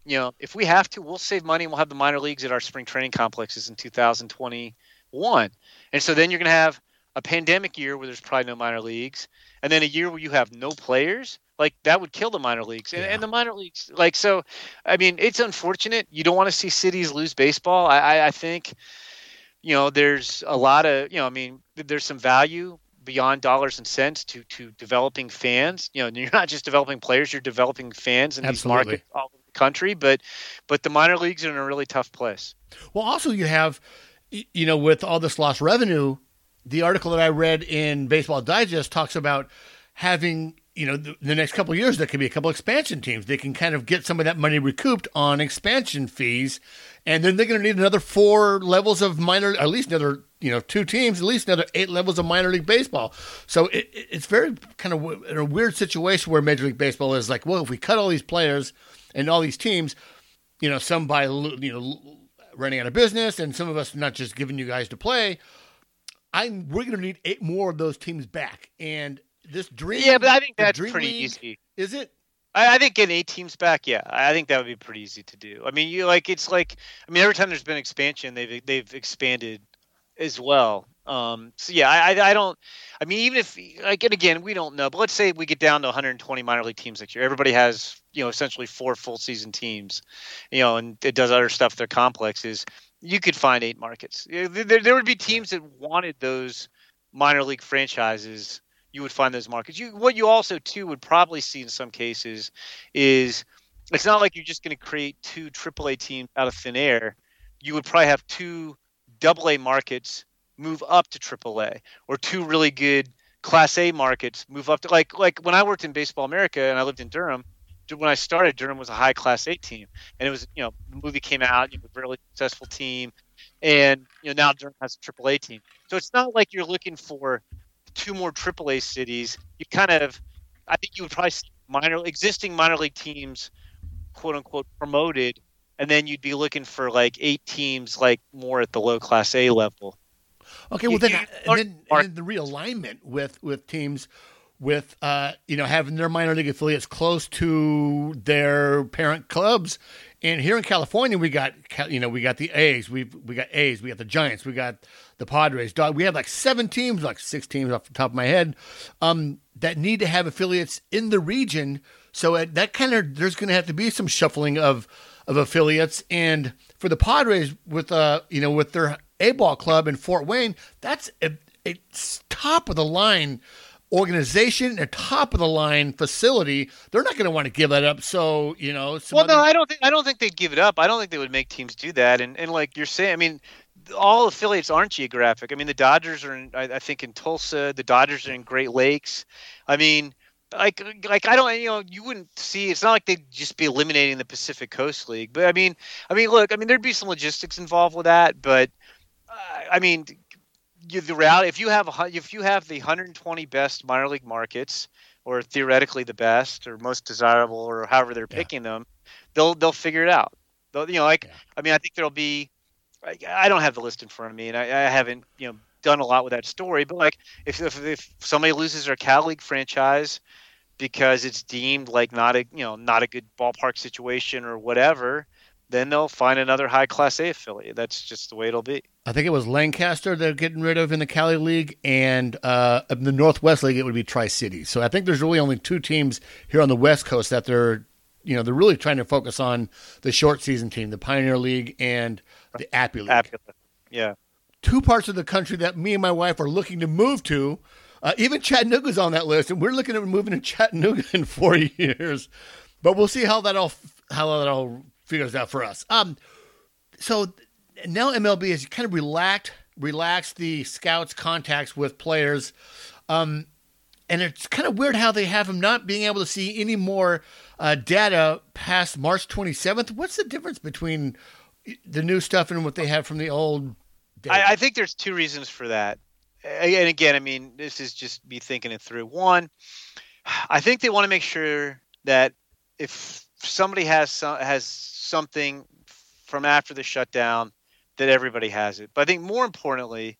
You know, if we have to, we'll save money and we'll have the minor leagues at our spring training complexes in 2021. And so then you're going to have a pandemic year where there's probably no minor leagues, and then a year where you have no players like that would kill the minor leagues and, yeah. and, the minor leagues like so i mean it's unfortunate you don't want to see cities lose baseball I, I, I think you know there's a lot of you know i mean there's some value beyond dollars and cents to to developing fans you know you're not just developing players you're developing fans in Absolutely. these markets all over the country but but the minor leagues are in a really tough place well also you have you know with all this lost revenue the article that i read in baseball digest talks about having you know, the, the next couple years, there could be a couple expansion teams. They can kind of get some of that money recouped on expansion fees, and then they're going to need another four levels of minor, at least another, you know, two teams, at least another eight levels of minor league baseball. So it, it's very kind of in a weird situation where Major League Baseball is like, well, if we cut all these players and all these teams, you know, some by you know running out of business, and some of us not just giving you guys to play. I'm we're going to need eight more of those teams back, and this dream. Yeah, but I think that's pretty league, easy. Is it? I, I, think getting eight teams back, yeah, I think that would be pretty easy to do. I mean, you like it's like I mean, every time there's been expansion, they've they've expanded as well. Um, so yeah, I, I don't. I mean, even if like and again, we don't know, but let's say we get down to 120 minor league teams next year. Everybody has you know essentially four full season teams, you know, and it does other stuff. Their complexes. You could find eight markets. There, there would be teams that wanted those minor league franchises you would find those markets. You what you also too would probably see in some cases is it's not like you're just going to create two AAA teams out of thin air. You would probably have two AA markets move up to AAA, or two really good Class A markets move up to like like when I worked in Baseball America and I lived in Durham. When I started, Durham was a high Class A team, and it was you know the movie came out, you know, a really successful team, and you know now Durham has a Triple A team. So it's not like you're looking for two more Triple A cities, you kind of, I think you would probably see minor existing minor league teams, quote unquote, promoted, and then you'd be looking for like eight teams, like more at the low Class A level. Okay, well then, uh, and then, and then the realignment with with teams with uh, you know having their minor league affiliates close to their parent clubs. And here in California, we got you know we got the A's, we we got A's, we got the Giants, we got the Padres. We have like seven teams, like six teams off the top of my head, um, that need to have affiliates in the region. So at that kind of there's going to have to be some shuffling of of affiliates. And for the Padres, with uh you know with their A ball club in Fort Wayne, that's a, a top of the line organization, a top of the line facility, they're not going to want to give that up. So you know, well, other... no, I don't think I don't think they'd give it up. I don't think they would make teams do that. And and like you're saying, I mean, all affiliates aren't geographic. I mean, the Dodgers are, in, I, I think, in Tulsa. The Dodgers are in Great Lakes. I mean, like like I don't you know you wouldn't see it's not like they'd just be eliminating the Pacific Coast League but I mean I mean look I mean there'd be some logistics involved with that but uh, I mean you, the reality if you have a, if you have the 120 best minor league markets or theoretically the best or most desirable or however they're picking them they'll they'll figure it out they'll, you know like yeah. i mean i think there'll be I, I, don't have the list in front of me and I, I, haven't you know done a lot with that story but like if if, if somebody loses their cal league franchise because it's deemed like not a you know not a good ballpark situation or whatever then they'll find another high class A affiliate. That's just the way it'll be. I think it was Lancaster they're getting rid of in the Cali League, and uh, in the Northwest League it would be Tri Cities. So I think there's really only two teams here on the West Coast that they're you know they're really trying to focus on the short season team, the Pioneer League and the Appy League. Yeah, two parts of the country that me and my wife are looking to move to. Uh, even Chattanooga's on that list, and we're looking at moving to Chattanooga in four years. But we'll see how that all how that all figures out for us. Um, so now MLB has kind of relaxed relaxed the scouts' contacts with players. Um, and it's kind of weird how they have them not being able to see any more uh, data past March 27th. What's the difference between the new stuff and what they have from the old? I, I, think there's two reasons for that. And again, I mean, this is just me thinking it through. One, I think they want to make sure that if somebody has some, has something from after the shutdown that everybody has it. But I think more importantly,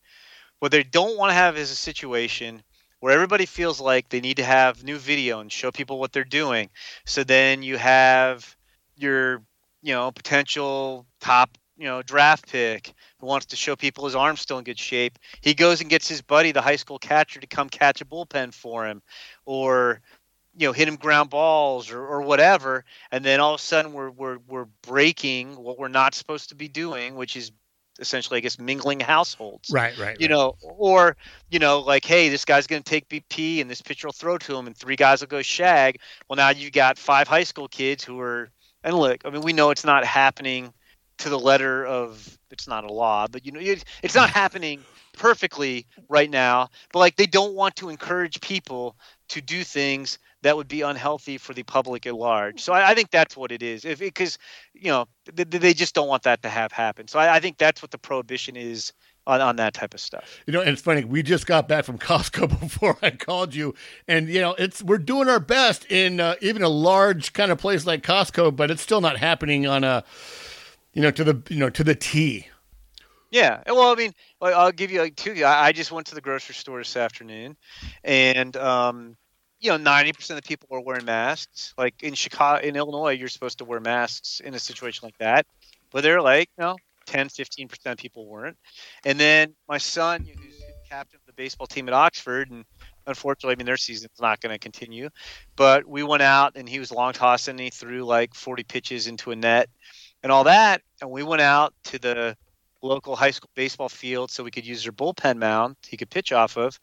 what they don't want to have is a situation where everybody feels like they need to have new video and show people what they're doing. So then you have your, you know, potential top, you know, draft pick who wants to show people his arm's still in good shape. He goes and gets his buddy, the high school catcher, to come catch a bullpen for him. Or you know hit him ground balls or, or whatever and then all of a sudden we're, we're we're breaking what we're not supposed to be doing which is essentially i guess mingling households right right you right. know or you know like hey this guy's going to take bp and this pitcher will throw to him and three guys will go shag well now you've got five high school kids who are and look i mean we know it's not happening to the letter of it's not a law but you know it, it's not happening perfectly right now but like they don't want to encourage people to do things that would be unhealthy for the public at large. So I, I think that's what it is. If because you know they, they, just don't want that to have happen. So I, I think that's what the prohibition is on, on that type of stuff. You know, and it's funny. We just got back from Costco before I called you, and you know, it's we're doing our best in uh, even a large kind of place like Costco, but it's still not happening on a, you know, to the you know to the T. Yeah, well, I mean, I'll give you like two. I just went to the grocery store this afternoon, and um, you know, ninety percent of people are wearing masks. Like in Chicago, in Illinois, you're supposed to wear masks in a situation like that, but they're like, know, 10, 15 percent of people weren't. And then my son, who's captain of the baseball team at Oxford, and unfortunately, I mean, their season's not going to continue. But we went out, and he was long tossing. And he threw like forty pitches into a net, and all that. And we went out to the local high school baseball field so we could use their bullpen mound he could pitch off of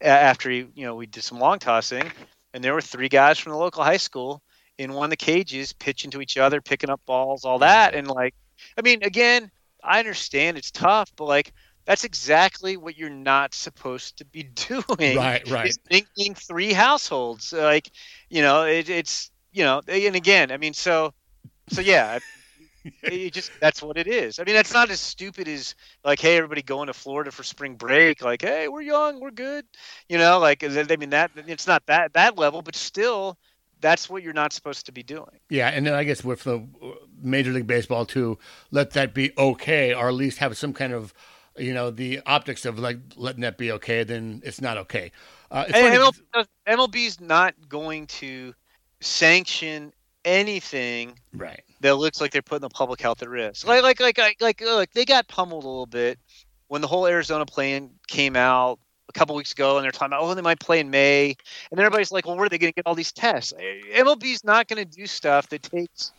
after he, you know we did some long tossing. And there were three guys from the local high school in one of the cages pitching to each other picking up balls all that. And like i mean again i understand it's tough but like that's exactly what you're not supposed to be doing. Right right. is thinking three households. Like you know it, it's you know and again i mean so so yeah it just that's what it is. I mean, that's not as stupid as like, hey, everybody going to Florida for spring break. Like, hey, we're young, we're good. You know, like I mean that it's not that that level, but still, that's what you're not supposed to be doing. Yeah, and then I guess with the Major League Baseball too, let that be okay, or at least have some kind of, you know, the optics of like letting that be okay. Then it's not okay. Uh, it's funny 'cause- MLB, MLB's not going to sanction anything right. that looks like they're putting the public health at risk. Like, like, like, like, like look, they got pummeled a little bit when the whole Arizona plan came out a couple weeks ago, and they're talking about, oh, they might play in May, and everybody's like, well, where are they going to get all these tests? MLB's not going to do stuff that takes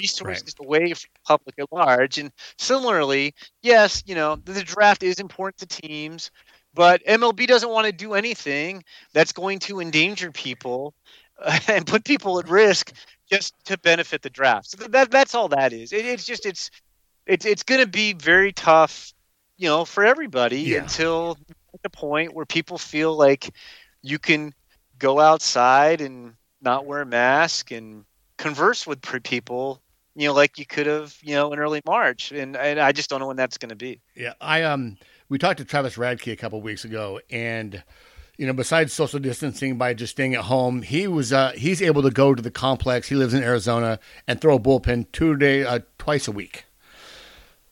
resources away from the public at large. And similarly, yes, you know, the draft is important to teams, but MLB doesn't want to do anything that's going to endanger people and put people at risk just to benefit the draft. So that that's all that is. It, it's just it's it's it's going to be very tough, you know, for everybody Yeah. until the point where people feel like you can go outside and not wear a mask and converse with people, you know, like you could have, you know, in early March. And, and I just don't know when that's going to be. Yeah, I um, we talked to Travis Radke a couple weeks ago, and you know, besides social distancing by just staying at home, he was uh, he's able to go to the complex. He lives in Arizona and throw a bullpen two day, uh, twice a week.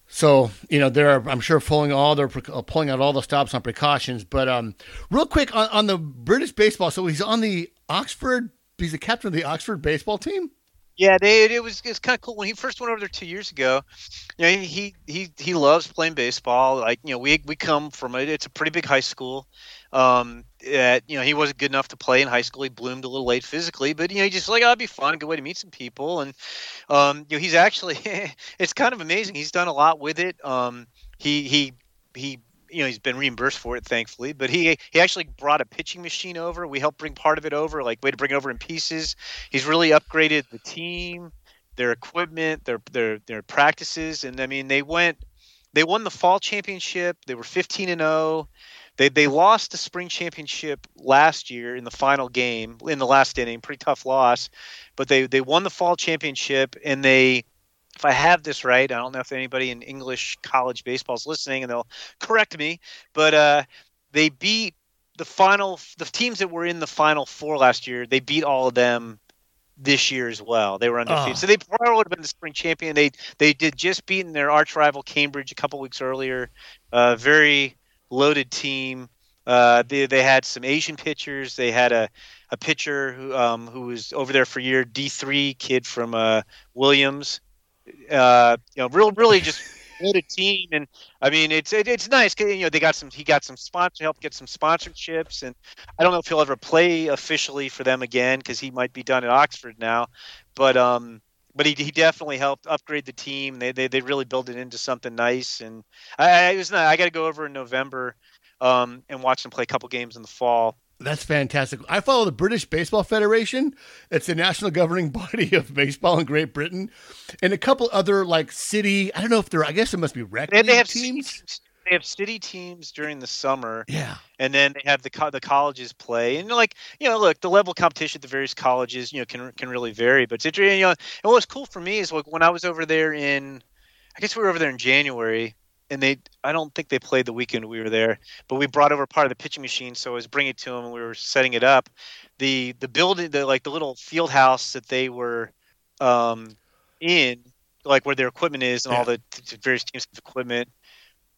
So you know they're I'm sure pulling all their uh, pulling out all the stops on precautions. But um, real quick on, on the British baseball, so he's on the Oxford. He's the captain of the Oxford baseball team. Yeah, it was it's kind of cool when he first went over there two years ago. You know, he he he loves playing baseball. Like you know, we we come from a, it's a pretty big high school. Um, that you know he wasn't good enough to play in high school. He bloomed a little late physically, but you know he just like oh, it'd be fun, a good way to meet some people. And um, you know he's actually it's kind of amazing. He's done a lot with it. Um, he he he you know he's been reimbursed for it thankfully but he he actually brought a pitching machine over. We helped bring part of it over like way to bring it over in pieces. He's really upgraded the team their equipment their their their practices and i mean they went they won the fall championship. They were 15 and 0 they they lost the spring championship last year in the final game in the last inning pretty tough loss but they they won the fall championship and they if I have this right, I don't know if anybody in English college baseball is listening and they'll correct me, but uh, they beat the final the teams that were in the final four last year. They beat all of them this year as well. They were undefeated, Oh. so they probably would have been the spring champion. They they did just beaten their arch rival Cambridge a couple weeks earlier. Uh, very loaded team. Uh, they they had some Asian pitchers. They had a a pitcher who um, who was over there for a year, D three kid from uh, Williams. Uh, you know, real really just loaded team, and I mean it's it, it's nice. You know, they got some he got some sponsor help get some sponsorships, and I don't know if he'll ever play officially for them again because he might be done at Oxford now, but um. But he, he definitely helped upgrade the team. They, they they really built it into something nice, and I, I was not, I got to go over in November, um, and watch them play a couple games in the fall. That's fantastic. I follow the British Baseball Federation. It's the national governing body of baseball in Great Britain, and a couple other like city. I don't know if they're. I guess it must be rec They, they have teams. They have city teams during the summer, Yeah, and then they have the co- the colleges play. And like you know, look, the level of competition at the various colleges, you know, can can really vary. But it's interesting. You know, and what was cool for me is like when I was over there in, I guess we were over there in January, and they I don't think they played the weekend we were there, but we brought over part of the pitching machine, so I was bringing it to them and we were setting it up. The the building, the like the little field house that they were um, in, like where their equipment is and all the t- various teams of equipment.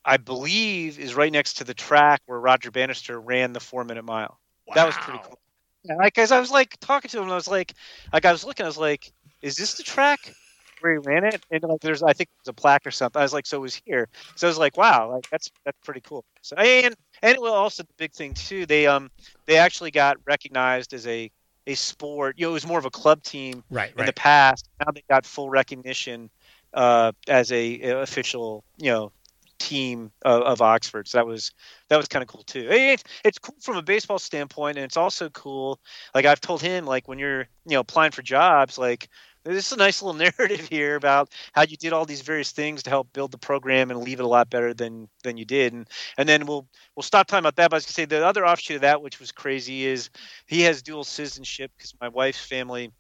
I believe is right next to the track where Roger Bannister ran the four minute mile. That was pretty cool. Yeah, like, cause I was like talking to him, I was like, like I was looking, I was like, is this the track where he ran it? And like, there's, I think there's a plaque or something. I was like, so it was here. So I was like, wow, like that's that's pretty cool. So and and it was also the big thing too. They um they actually got recognized as a a sport. You know, it was more of a club team Right, in the past. Now they got full recognition uh, as a, a official, you know, team of, of Oxford. So that was that was kind of cool too. It's it's cool from a baseball standpoint, and it's also cool. Like I've told him, like when you're you know applying for jobs, like this is a nice little narrative here about how you did all these various things to help build the program and leave it a lot better than than you did. And and then we'll we'll stop talking about that. But I was gonna say the other offshoot of that, which was crazy, is he has dual citizenship because my wife's family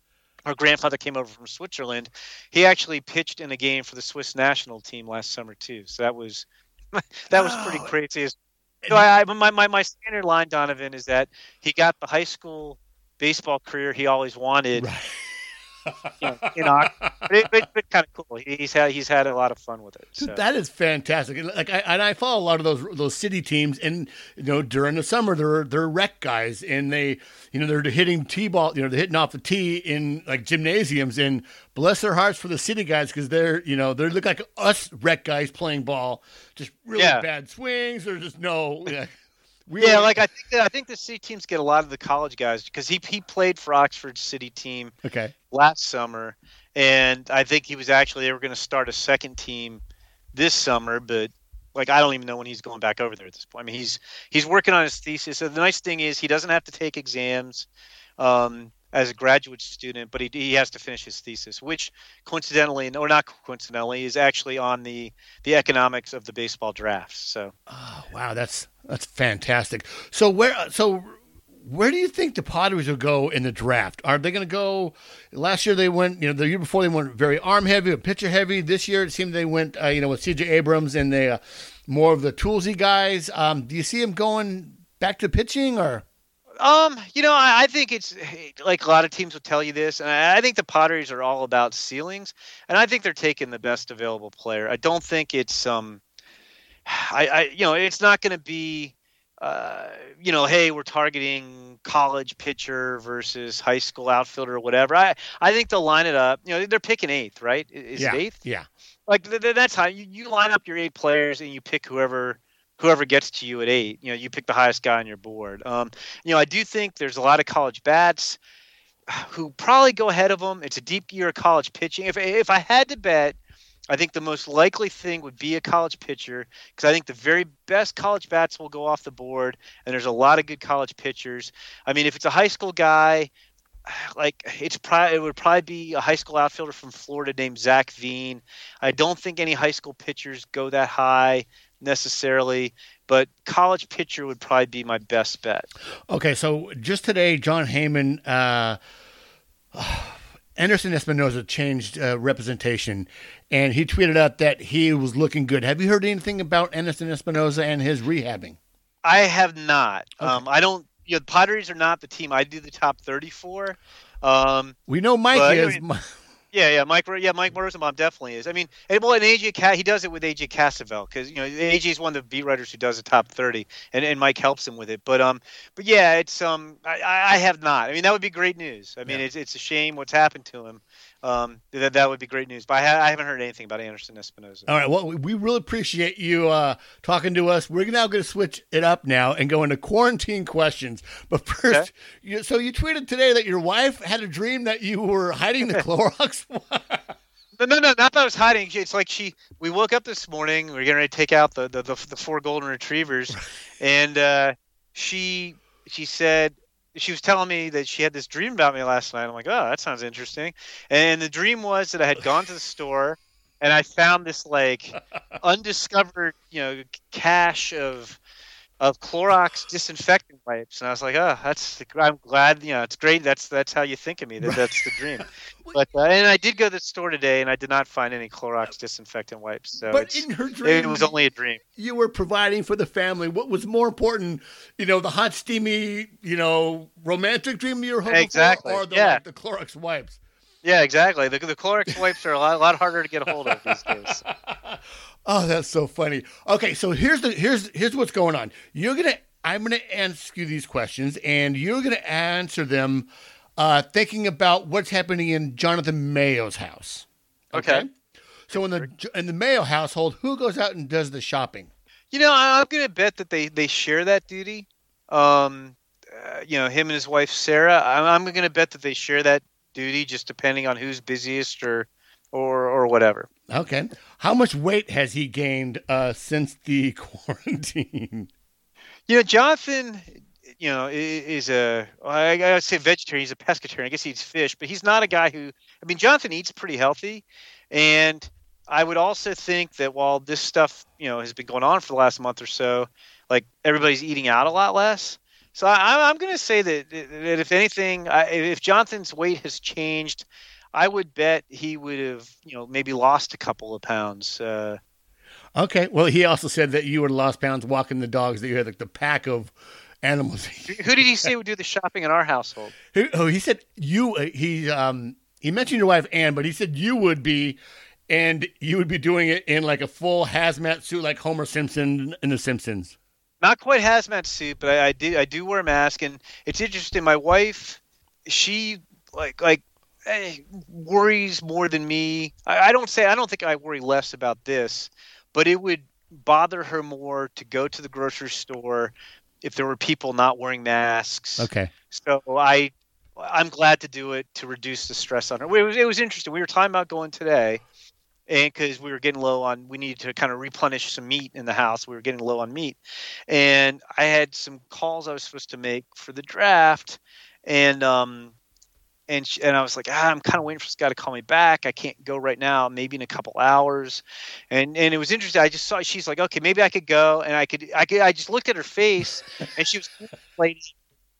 Her grandfather came over from Switzerland. He actually pitched in a game for the Swiss national team last summer too. So that was that was pretty crazy. So I, I, my, my my standard line, Donovan, is that he got the high school baseball career he always wanted Right. you know, in but, it, but, but kind of cool. He's had he's had a lot of fun with it. So. That is fantastic. Like I and I follow a lot of those those city teams, and you know during the summer they're they're rec guys, and they you know they're hitting t ball, you know they're hitting off the tee in like gymnasiums, and bless their hearts for the city guys because they're you know they look like us rec guys playing ball, just really yeah. bad swings. There's just no. Yeah. Really? Yeah, like I think that, I think the city teams get a lot of the college guys because he he played for Oxford City team okay last summer, and I think he was actually they were going to start a second team this summer, but like I don't even know when he's going back over there at this point. I mean, he's he's working on his thesis. So the nice thing is he doesn't have to take exams. Um, as a graduate student, but he, he has to finish his thesis, which coincidentally, or not coincidentally, is actually on the the economics of the baseball drafts. So, oh, wow, that's that's fantastic. So where so where do you think the Padres will go in the draft? Are they going to go? Last year they went, you know, the year before they went very arm heavy, or pitcher heavy. This year it seemed they went, uh, you know, with C.J. Abrams and they uh, more of the toolsy guys. Um, do you see them going back to pitching or? Um, you know, I, I, think it's like a lot of teams will tell you this, and I, I, think the Padres are all about ceilings, and I think they're taking the best available player. I don't think it's um, I, I you know, it's not going to be, uh, you know, hey, we're targeting college pitcher versus high school outfielder or whatever. I I think they'll line it up. You know, they're picking eighth, right? Is yeah, it eighth? Yeah. Like th- th- that's how you, you line up your eight players and you pick whoever whoever gets to you at eight, you know, you pick the highest guy on your board. Um, you know, I do think there's a lot of college bats who probably go ahead of them. It's a deep year of college pitching. If if I had to bet, I think the most likely thing would be a college pitcher because I think the very best college bats will go off the board, and there's a lot of good college pitchers. I mean, if it's a high school guy, like it's probably it would probably be a high school outfielder from Florida named Zach Veen. I don't think any high school pitchers go that high necessarily, but college pitcher would probably be my best bet. Okay, so just today, Jon Heyman, uh, Anderson Espinoza changed uh, representation, and he tweeted out that he was looking good. Have you heard anything about Anderson Espinoza and his rehabbing? I have not. Okay. Um, I don't. You know, the Padres are not the team I do the top thirty-four. Um, we know Mike but, is. I mean, yeah, yeah, Mike. Yeah, Mike Rosenbaum definitely is. I mean, and, well, and AJ he does it with AJ Cassavell because you know AJ is one of the beat writers who does the top thirty, and, and Mike helps him with it. But um, but yeah, it's um, I, I have not. I mean, that would be great news. I mean, yeah. it's it's a shame what's happened to him um, that that would be great news. But I, ha- I, haven't heard anything about Anderson Espinoza. All right. Well, we really appreciate you uh, talking to us. We're now going to switch it up now and go into quarantine questions. But first, okay. you, so you tweeted today that your wife had a dream that you were hiding the Clorox. no, no, no, not that I was hiding. It's like she. We woke up this morning. We are getting ready to take out the the, the, the four golden retrievers, and uh, she she said she was telling me that she had this dream about me last night. I'm like, oh, that sounds interesting. And the dream was that I had gone to the store and I found this like undiscovered, you know, cache of of Clorox disinfectant wipes, and I was like, "Oh, that's I'm glad. You know, it's great. That's that's how you think of me. That that's the dream." but uh, and I did go to the store today, and I did not find any Clorox disinfectant wipes. So but in her dream, it was only a dream. You were providing for the family. What was more important, you know, the hot, steamy, you know, romantic dream you were hoping exactly. for, or the, yeah. like, the Clorox wipes? Yeah, exactly. The, the Clorox wipes are a lot, a lot harder to get a hold of these days. oh, that's so funny. Okay, so here's the here's here's what's going on. You're gonna I'm gonna ask you these questions, and you're gonna answer them, uh, thinking about what's happening in Jonathan Mayo's house. Okay. okay. So in the in the Mayo household, who goes out and does the shopping? You know, I'm gonna bet that they they share that duty. Um, uh, you know, him and his wife Sarah. I'm, I'm gonna bet that they share that duty, just depending on who's busiest or or or whatever. Okay. How much weight has he gained uh, since the quarantine? You know, Jonathan, you know, is a I gotta say vegetarian. He's a pescatarian. I guess he eats fish, but he's not a guy who. I mean, Jonathan eats pretty healthy, and I would also think that while this stuff, you know, has been going on for the last month or so, like everybody's eating out a lot less. So I, am going to say that, that if anything, if Jonathan's weight has changed, I would bet he would have, you know, maybe lost a couple of pounds. Uh, okay. Well, he also said that you would have lost pounds walking the dogs. That you had like the pack of animals. Who did he say would do the shopping in our household? oh, he said you. Uh, he um he mentioned your wife Anne, but he said you would be, and you would be doing it in like a full hazmat suit, like Homer Simpson in The Simpsons. Not quite hazmat suit, but I, I do I do wear a mask, and it's interesting. My wife, she like like worries more than me. I, I don't say I don't think I worry less about this, but it would bother her more to go to the grocery store if there were people not wearing masks. Okay. So I I'm glad to do it to reduce the stress on her. It was, it was interesting. We were talking about going today, and because we were getting low on, we needed to kind of replenish some meat in the house. We were getting low on meat, and I had some calls I was supposed to make for the draft, and um, and she, and I was like, ah, I'm kind of waiting for this guy to call me back. I can't go right now. Maybe in a couple hours. And and it was interesting. I just saw she's like, okay, maybe I could go, and I could I could I just looked at her face, and she was lady.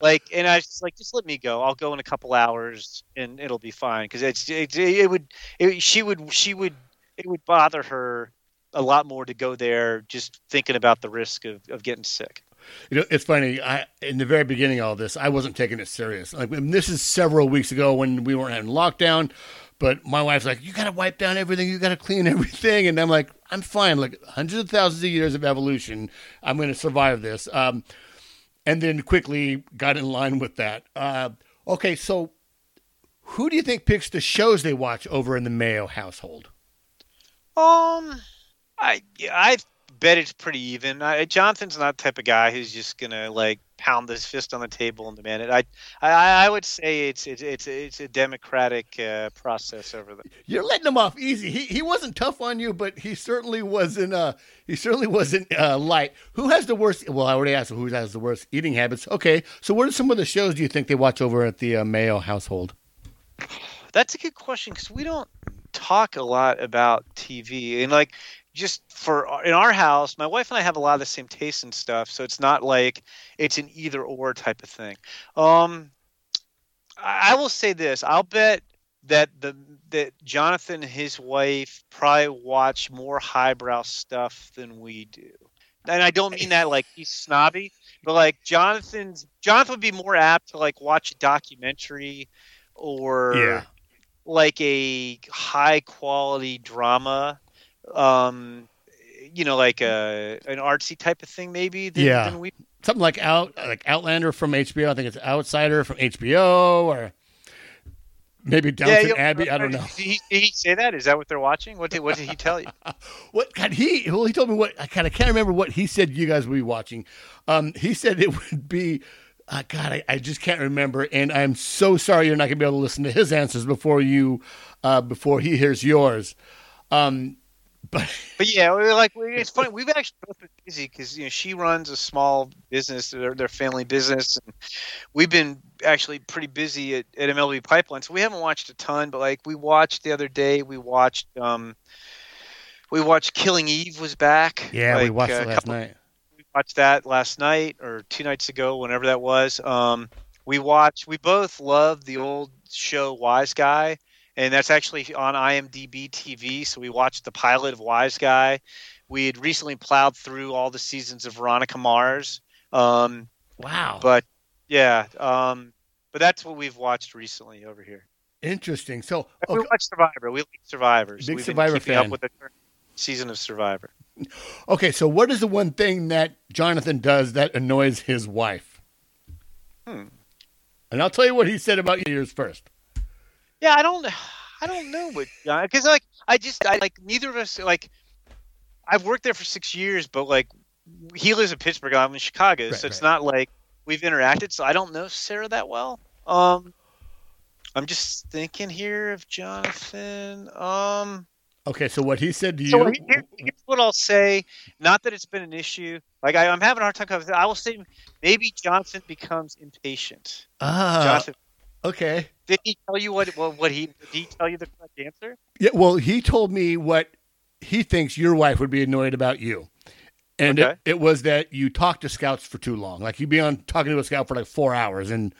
Like, and I was like, just let me go. I'll go in a couple hours, and it'll be fine. Because it's it, it would it, she would she would it would bother her a lot more to go there just thinking about the risk of, of getting sick. You know, it's funny. I in the very beginning of all this, I wasn't taking it serious. Like this is several weeks ago when we weren't having lockdown, but my wife's like, "You got to wipe down everything. You got to clean everything," and I'm like, "I'm fine. Like hundreds of thousands of years of evolution, I'm going to survive this." Um, and then quickly got in line with that. Uh, okay, so who do you think picks the shows they watch over in the Mayo household? Um, I I bet it's pretty even. I, Jonathan's not the type of guy who's just gonna like pound his fist on the table and demand it. I I, I would say it's it's it's it's a democratic uh, process over there. You're letting him off easy. He he wasn't tough on you, but he certainly wasn't. Uh, he certainly wasn't uh, light. Who has the worst? Well, I already asked who has the worst eating habits. Okay, so what are some of the shows do you think they watch over at the uh, Mayo household? That's a good question because we don't talk a lot about TV and like just for in our house, my wife and I have a lot of the same tastes and stuff, so it's not like it's an either or type of thing. Um, I, I will say this: I'll bet that the that Jonathan and his wife probably watch more highbrow stuff than we do. And I don't mean that like he's snobby, but like Jonathan's Jonathan would be more apt to like watch a documentary or yeah. like a high quality drama um, you know, like a an artsy type of thing, maybe. Than, yeah, than we... something like out like Outlander from HBO. I think it's Outsider from HBO, or maybe Downton yeah, Abbey. I don't know. Did he, did he, say that? Is that what they're watching? What did what did he tell you? what God, he well he told me what I kind of can't remember what he said. You guys will be watching. Um, he said it would be. Uh, God, I, I, just can't remember, and I'm so sorry you're not going to be able to listen to his answers before you, uh, before he hears yours. Um, but but yeah, we like it's funny. We've actually both been busy because you know she runs a small business, their, their family business, and we've been actually pretty busy at, at MLB Pipeline. So we haven't watched a ton, but like we watched the other day, we watched um we watched Killing Eve was back. Yeah, like, we watched uh, last night. We watched that last night or two nights ago, whenever that was. Um, we watched. We both love the old show Wiseguy and that's actually on IMDb TV. So we watched the pilot of Wiseguy. We had recently plowed through all the seasons of Veronica Mars. Um, wow! But yeah, um, but that's what we've watched recently over here. Interesting. So okay. we watched Survivor. We like Survivors. Big we've Survivor been keeping fan. up with the season of Survivor. Okay, so what is the one thing that Jonathan does that annoys his wife? Hmm. And I'll tell you what he said about yours first. Yeah, I don't. I don't know what because like I just I like neither of us like I've worked there for six years, but like he lives in Pittsburgh, I'm in Chicago, right, so it's right. not like we've interacted. So I don't know Sarah that well. Um, I'm just thinking here of Jonathan. Um, okay, so what he said to you? So here, here's what I'll say. Not that it's been an issue. Like I, am having a hard time. I will say maybe Jonathan becomes impatient. Ah, Jonathan Okay. Did he tell you what what, what he did he tell you the correct answer? Yeah, well, he told me what he thinks your wife would be annoyed about you. And okay. it, it was that you talked to scouts for too long. Like you'd be on talking to a scout for like four hours and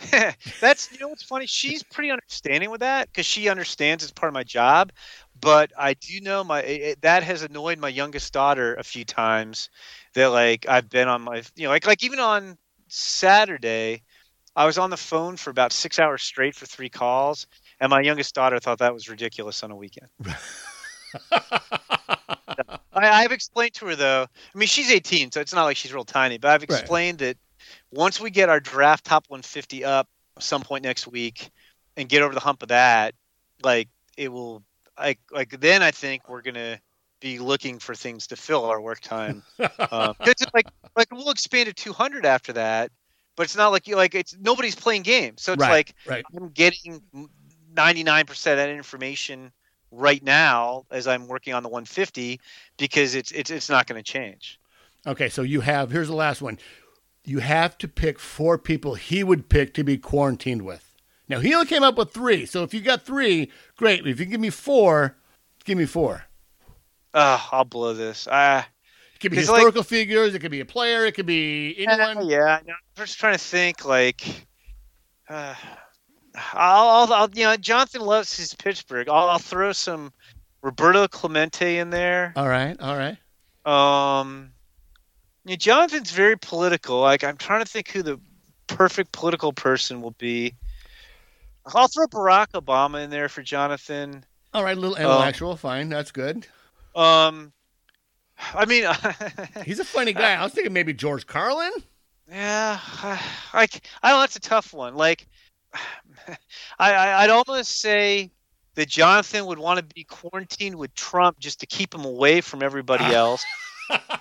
that's you know what's funny. She's pretty understanding with that because she understands it's part of my job. But I do know my it, that has annoyed my youngest daughter a few times. That like I've been on my you know like like even on Saturday, I was on the phone for about six hours straight for three calls, and my youngest daughter thought that was ridiculous on a weekend. I, have explained to her though. I mean, she's 18, so it's not like she's real tiny. But I've explained right. that once we get our draft top 150 up some point next week and get over the hump of that, like it will, like like then I think we're gonna be looking for things to fill our work time. um, it's like like we'll expand to 200 after that, but it's not like you like it's nobody's playing games, so it's right, like right. I'm getting 99% of that information right now as I'm working on the 150 because it's it's it's not going to change. Okay, so you have here's the last one. You have to pick four people he would pick to be quarantined with. Now he only came up with three, so if you got three, great. If you give me four, give me four. Uh, I'll blow this. Uh, it could be historical like, figures. It could be a player. It could be anyone. Uh, yeah, I'm just trying to think. Like, uh, I'll, I'll, you know, Jonathan loves his Pittsburgh. I'll, I'll throw some Roberto Clemente in there. All right, all right. Um, you know, Jonathan's very political. Like, I'm trying to think who the perfect political person will be. I'll throw Barack Obama in there for Jonathan. All right, a little intellectual, um, fine. That's good. Um, I mean, he's a funny guy. I was thinking maybe George Carlin. Yeah, like I don't. that's a tough one. Like, I, I I'd almost say that Jonathan would want to be quarantined with Trump just to keep him away from everybody else.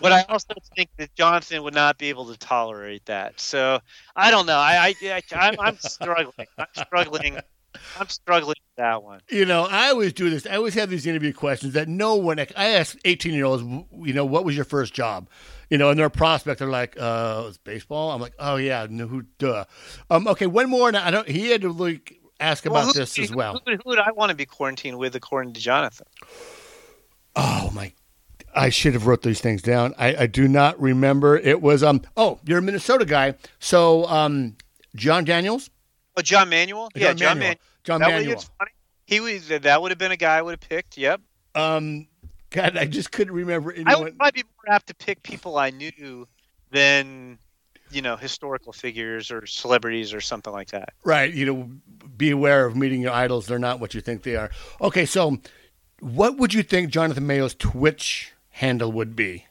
but I also think that Jonathan would not be able to tolerate that. So I don't know. I, I, I I'm, I'm struggling. I'm struggling I'm struggling that one. You know, I always do this. I always have these interview questions that no one. I ask 18 year olds, you know, what was your first job? You know, and their prospect, they're like, uh, it's baseball. I'm like, oh yeah, no, who, duh. Um, okay, one more. And I don't. He had to like ask about who, this as well. Who, who would I want to be quarantined with, according to Jonathan? Oh my I should have wrote these things down. I, I, do not remember. It was um. Oh, you're a Minnesota guy, so um, Jon Daniels. Oh, John Manuel. John yeah, John Manuel. John that Manuel. funny. He was that would have been a guy I would have picked. Yep. Um, God, I just couldn't remember anyone. I would probably be more apt to pick people I knew than you know historical figures or celebrities or something like that. Right. You know, be aware of meeting your idols. They're not what you think they are. Okay, so what would you think Jonathan Mayo's Twitch handle would be?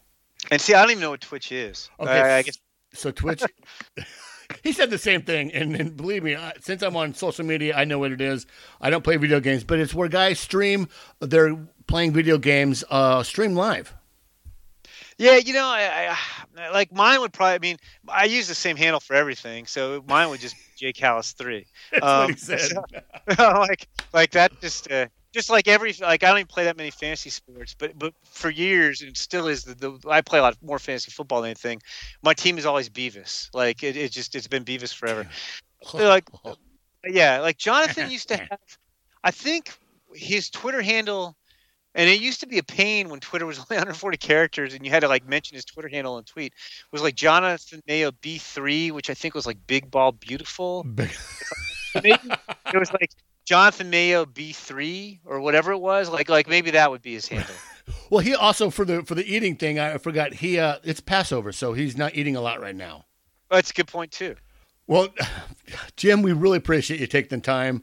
And see, I don't even know what Twitch is. Okay, I guess so. Twitch. he said the same thing, and, and believe me, since I'm on social media, I know what it is. I don't play video games, but it's where guys stream. They're playing video games, uh, stream live. Yeah, you know, I, I, like mine would probably. I mean, I use the same handle for everything, so mine would just be Callis three. That's um, what he said. So, like, like that just. Uh, just like every like I don't even play that many fantasy sports, but but for years and still is the, the I play a lot more fantasy football than anything. My team is always Beavis. Like it, it just it's been Beavis forever. like uh, yeah, like Jonathan used to have. I think his Twitter handle, and it used to be a pain when Twitter was only 140 characters, and you had to like mention his Twitter handle and tweet. Was like Jonathan Mayo B3, which I think was like Big Ball Beautiful. Maybe it was like Jonathan Mayo B three or whatever it was. Like like maybe that would be his handle. well, he also for the for the eating thing, I forgot he uh it's Passover, so he's not eating a lot right now. Oh, that's a good point too. Well, Jim, we really appreciate you taking the time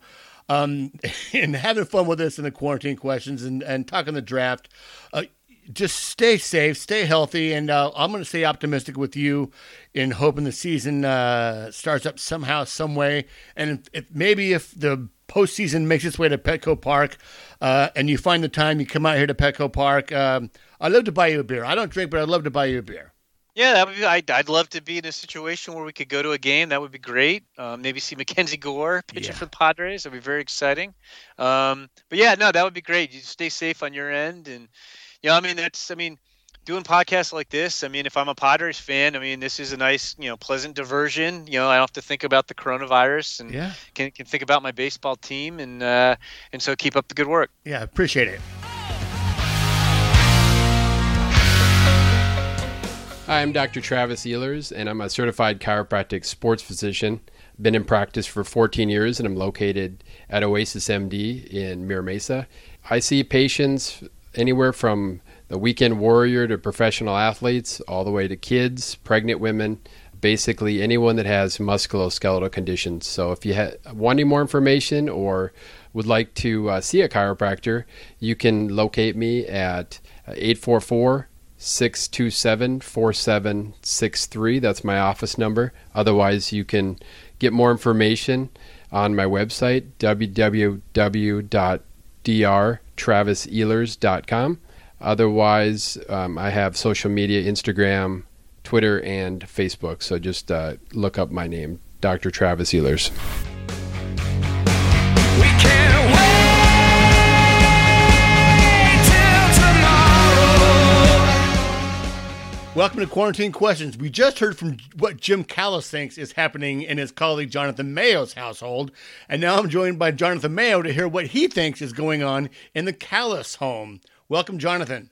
um, and having fun with us in the quarantine questions and, and talking the draft. Uh, just stay safe, stay healthy, and uh, I'm going to stay optimistic with you in hoping the season uh, starts up somehow, some way. And if, if, maybe if the postseason makes its way to Petco Park, uh, and you find the time, you come out here to Petco Park. Um, I'd love to buy you a beer. I don't drink, but I'd love to buy you a beer. Yeah, that would be. I'd, I'd love to be in a situation where we could go to a game. That would be great. Um, maybe see MacKenzie Gore pitching yeah. for the Padres. That'd be very exciting. Um, but yeah, no, that would be great. You stay safe on your end, and you know, I mean, that's. I mean, doing podcasts like this, I mean, if I'm a Padres fan, I mean, this is a nice, you know, pleasant diversion. You know, I don't have to think about the coronavirus and yeah. can, can think about my baseball team. And, uh, and so keep up the good work. Yeah, appreciate it. Hi, I'm Dr. Travis Ehlers, and I'm a certified chiropractic sports physician. Been in practice for 14 years, and I'm located at Oasis MD in Mira Mesa. I see patients anywhere from the weekend warrior to professional athletes, all the way to kids, pregnant women, basically anyone that has musculoskeletal conditions. So if you ha- want any more information or would like to uh, see a chiropractor, you can locate me at 844 627 4763. That's my office number. Otherwise, you can get more information on my website, www.drtravisehlers.com. Otherwise, um, I have social media Instagram, Twitter, and Facebook. So just uh, look up my name, Dr. Travis Ehlers. Welcome to Quarantine Questions. We just heard from what Jim Callis thinks is happening in his colleague Jonathan Mayo's household, and now I'm joined by Jonathan Mayo to hear what he thinks is going on in the Callis home. Welcome, Jonathan.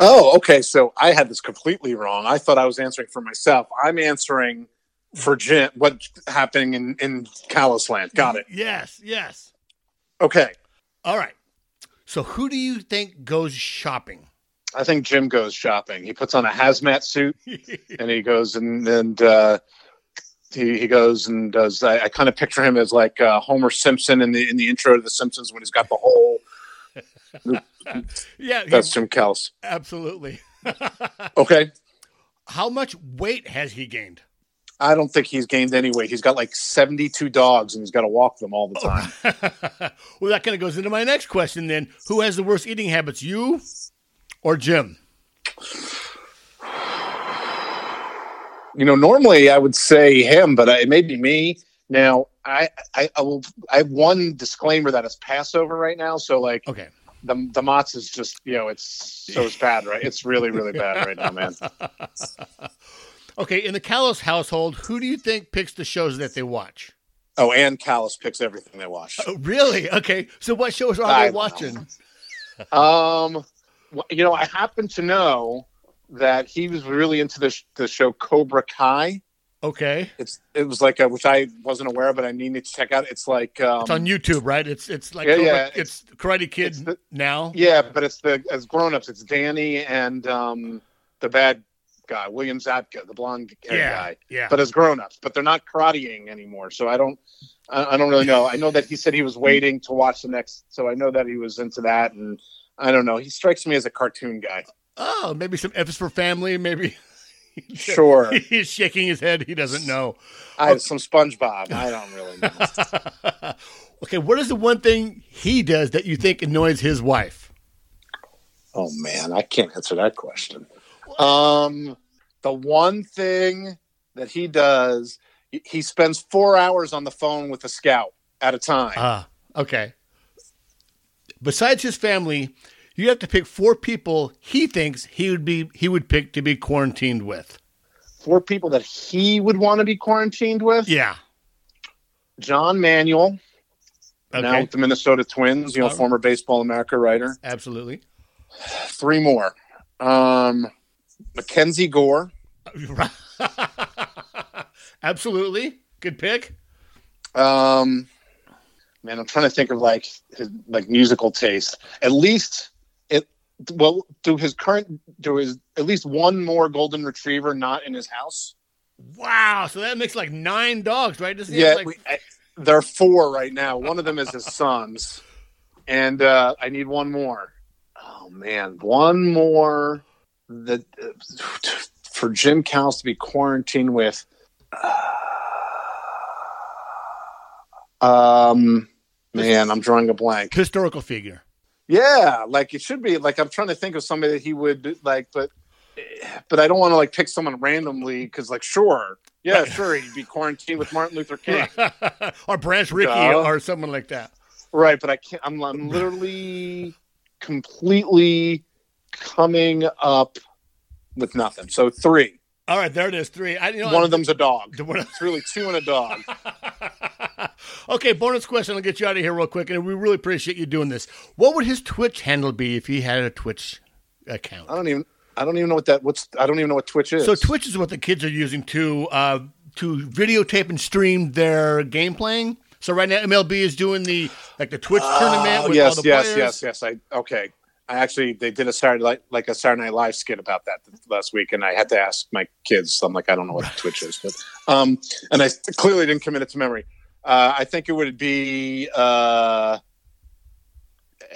Oh, okay. So I had this completely wrong. I thought I was answering for myself. I'm answering for Jim. What's happening in in Callisland? Got it. Yes, yes. Okay. All right. So, who do you think goes shopping? I think Jim goes shopping. He puts on a hazmat suit and he goes and and uh, he he goes and does. I, I kind of picture him as like uh, Homer Simpson in the in the intro to The Simpsons when he's got the whole. yeah, he- That's Jim Callis. absolutely. Okay. How much weight has he gained? I don't think he's gained any weight. He's got like 72 dogs and he's got to walk them all the time. well, that kind of goes into my next question then. Who has the worst eating habits, you or Jim? you know, normally I would say him, but it may be me. Now, I, I, I will. I have one disclaimer that it's Passover right now, so like Okay. the the Mott's is just you know it's so it's bad, right? It's really really bad right now, man. Okay, in the Callis household, who do you think picks the shows that they watch? Oh, and Callis picks everything they watch. Oh, really? Okay. So what shows are I they watching? Um, you know, I happen to know that he was really into the sh- the show Cobra Kai. Okay. It's it was like a, which I wasn't aware of, but I needed to check out. It's like um, It's on YouTube, right? It's it's like Yeah, Cobra- yeah, it's, Karate Kid it's the- now. Yeah, but it's the as grown-ups. It's Danny and um, the bad guy, William Zabka, the blonde Yeah, guy. yeah. But as grown-ups, but they're not karateing anymore. So I don't, I, I don't really know. I know that he said he was waiting to watch the next. So I know that he was into that, and I don't know. He strikes me as a cartoon guy. Oh, maybe some F is for family. Maybe Sure, he's shaking his head. He doesn't know. I have some SpongeBob. I don't really know. okay, what is the one thing he does that you think annoys his wife? Oh man, I can't answer that question. Um, the one thing that he does, he- spends four hours on the phone with a scout at a time. Ah, okay. Besides his family, you have to pick four people he thinks he would be he would pick to be quarantined with. Four people that he would want to be quarantined with: Yeah. John Manuel, now with the Minnesota Twins, you know, Oh. former Baseball America writer. Absolutely. Three more: um, MacKenzie Gore, Absolutely. Good pick. um, man, I'm trying to think of like his like musical taste. At least it well, do his current do his at least one more golden retriever not in his house? Wow. So that makes like nine dogs, right? Doesn't Yeah, like, we, I, there are four right now. One of them is his son's, and uh, I need one more. Oh man, one more that uh, for Jim Callis to be quarantined with. Um, man, I'm drawing a blank. historical figure. Yeah, like it should be. Like I'm trying to think of somebody that he would like, but but I don't want to like pick someone randomly because like sure, yeah, sure, he'd be quarantined with Martin Luther King. or Branch Rickey or someone like that. Right, but I can't. I'm, I'm literally completely coming up with nothing. So three. All right, there it is. Three. I, you know, One of them's a dog. The one- It's really two and a dog. okay, bonus question. I'll get you out of here real quick, and we really appreciate you doing this. What would his Twitch handle be if he had a Twitch account? I don't even. I don't even know what that. What's. I don't even know what Twitch is. So Twitch is what the kids are using to uh, to videotape and stream their game playing. So right now MLB is doing the like the Twitch tournament Oh, with yes, all the yes, players. yes, yes. I okay. I actually they did a Saturday like, like a Saturday Night Live skit about that last week, and I had to ask my kids. I'm like, I don't know what Twitch is, but um, and I clearly didn't commit it to memory. Uh, I think it would be. Uh,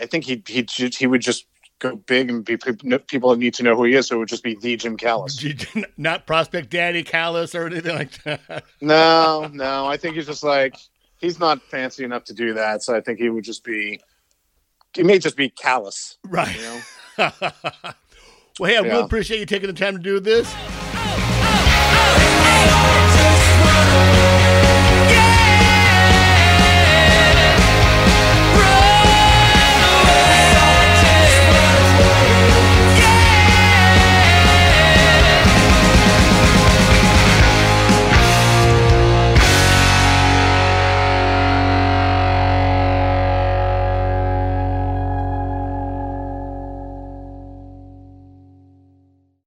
I think he he he would just go big and be people need to know who he is. So it would just be the Jim Callis, not Prospect Daddy Callis or anything like that. no, no. I think he's just like he's not fancy enough to do that. So I think he would just be. He may just be Callis, right? You know? well, hey, I yeah. really appreciate you taking the time to do this. Oh, oh, oh,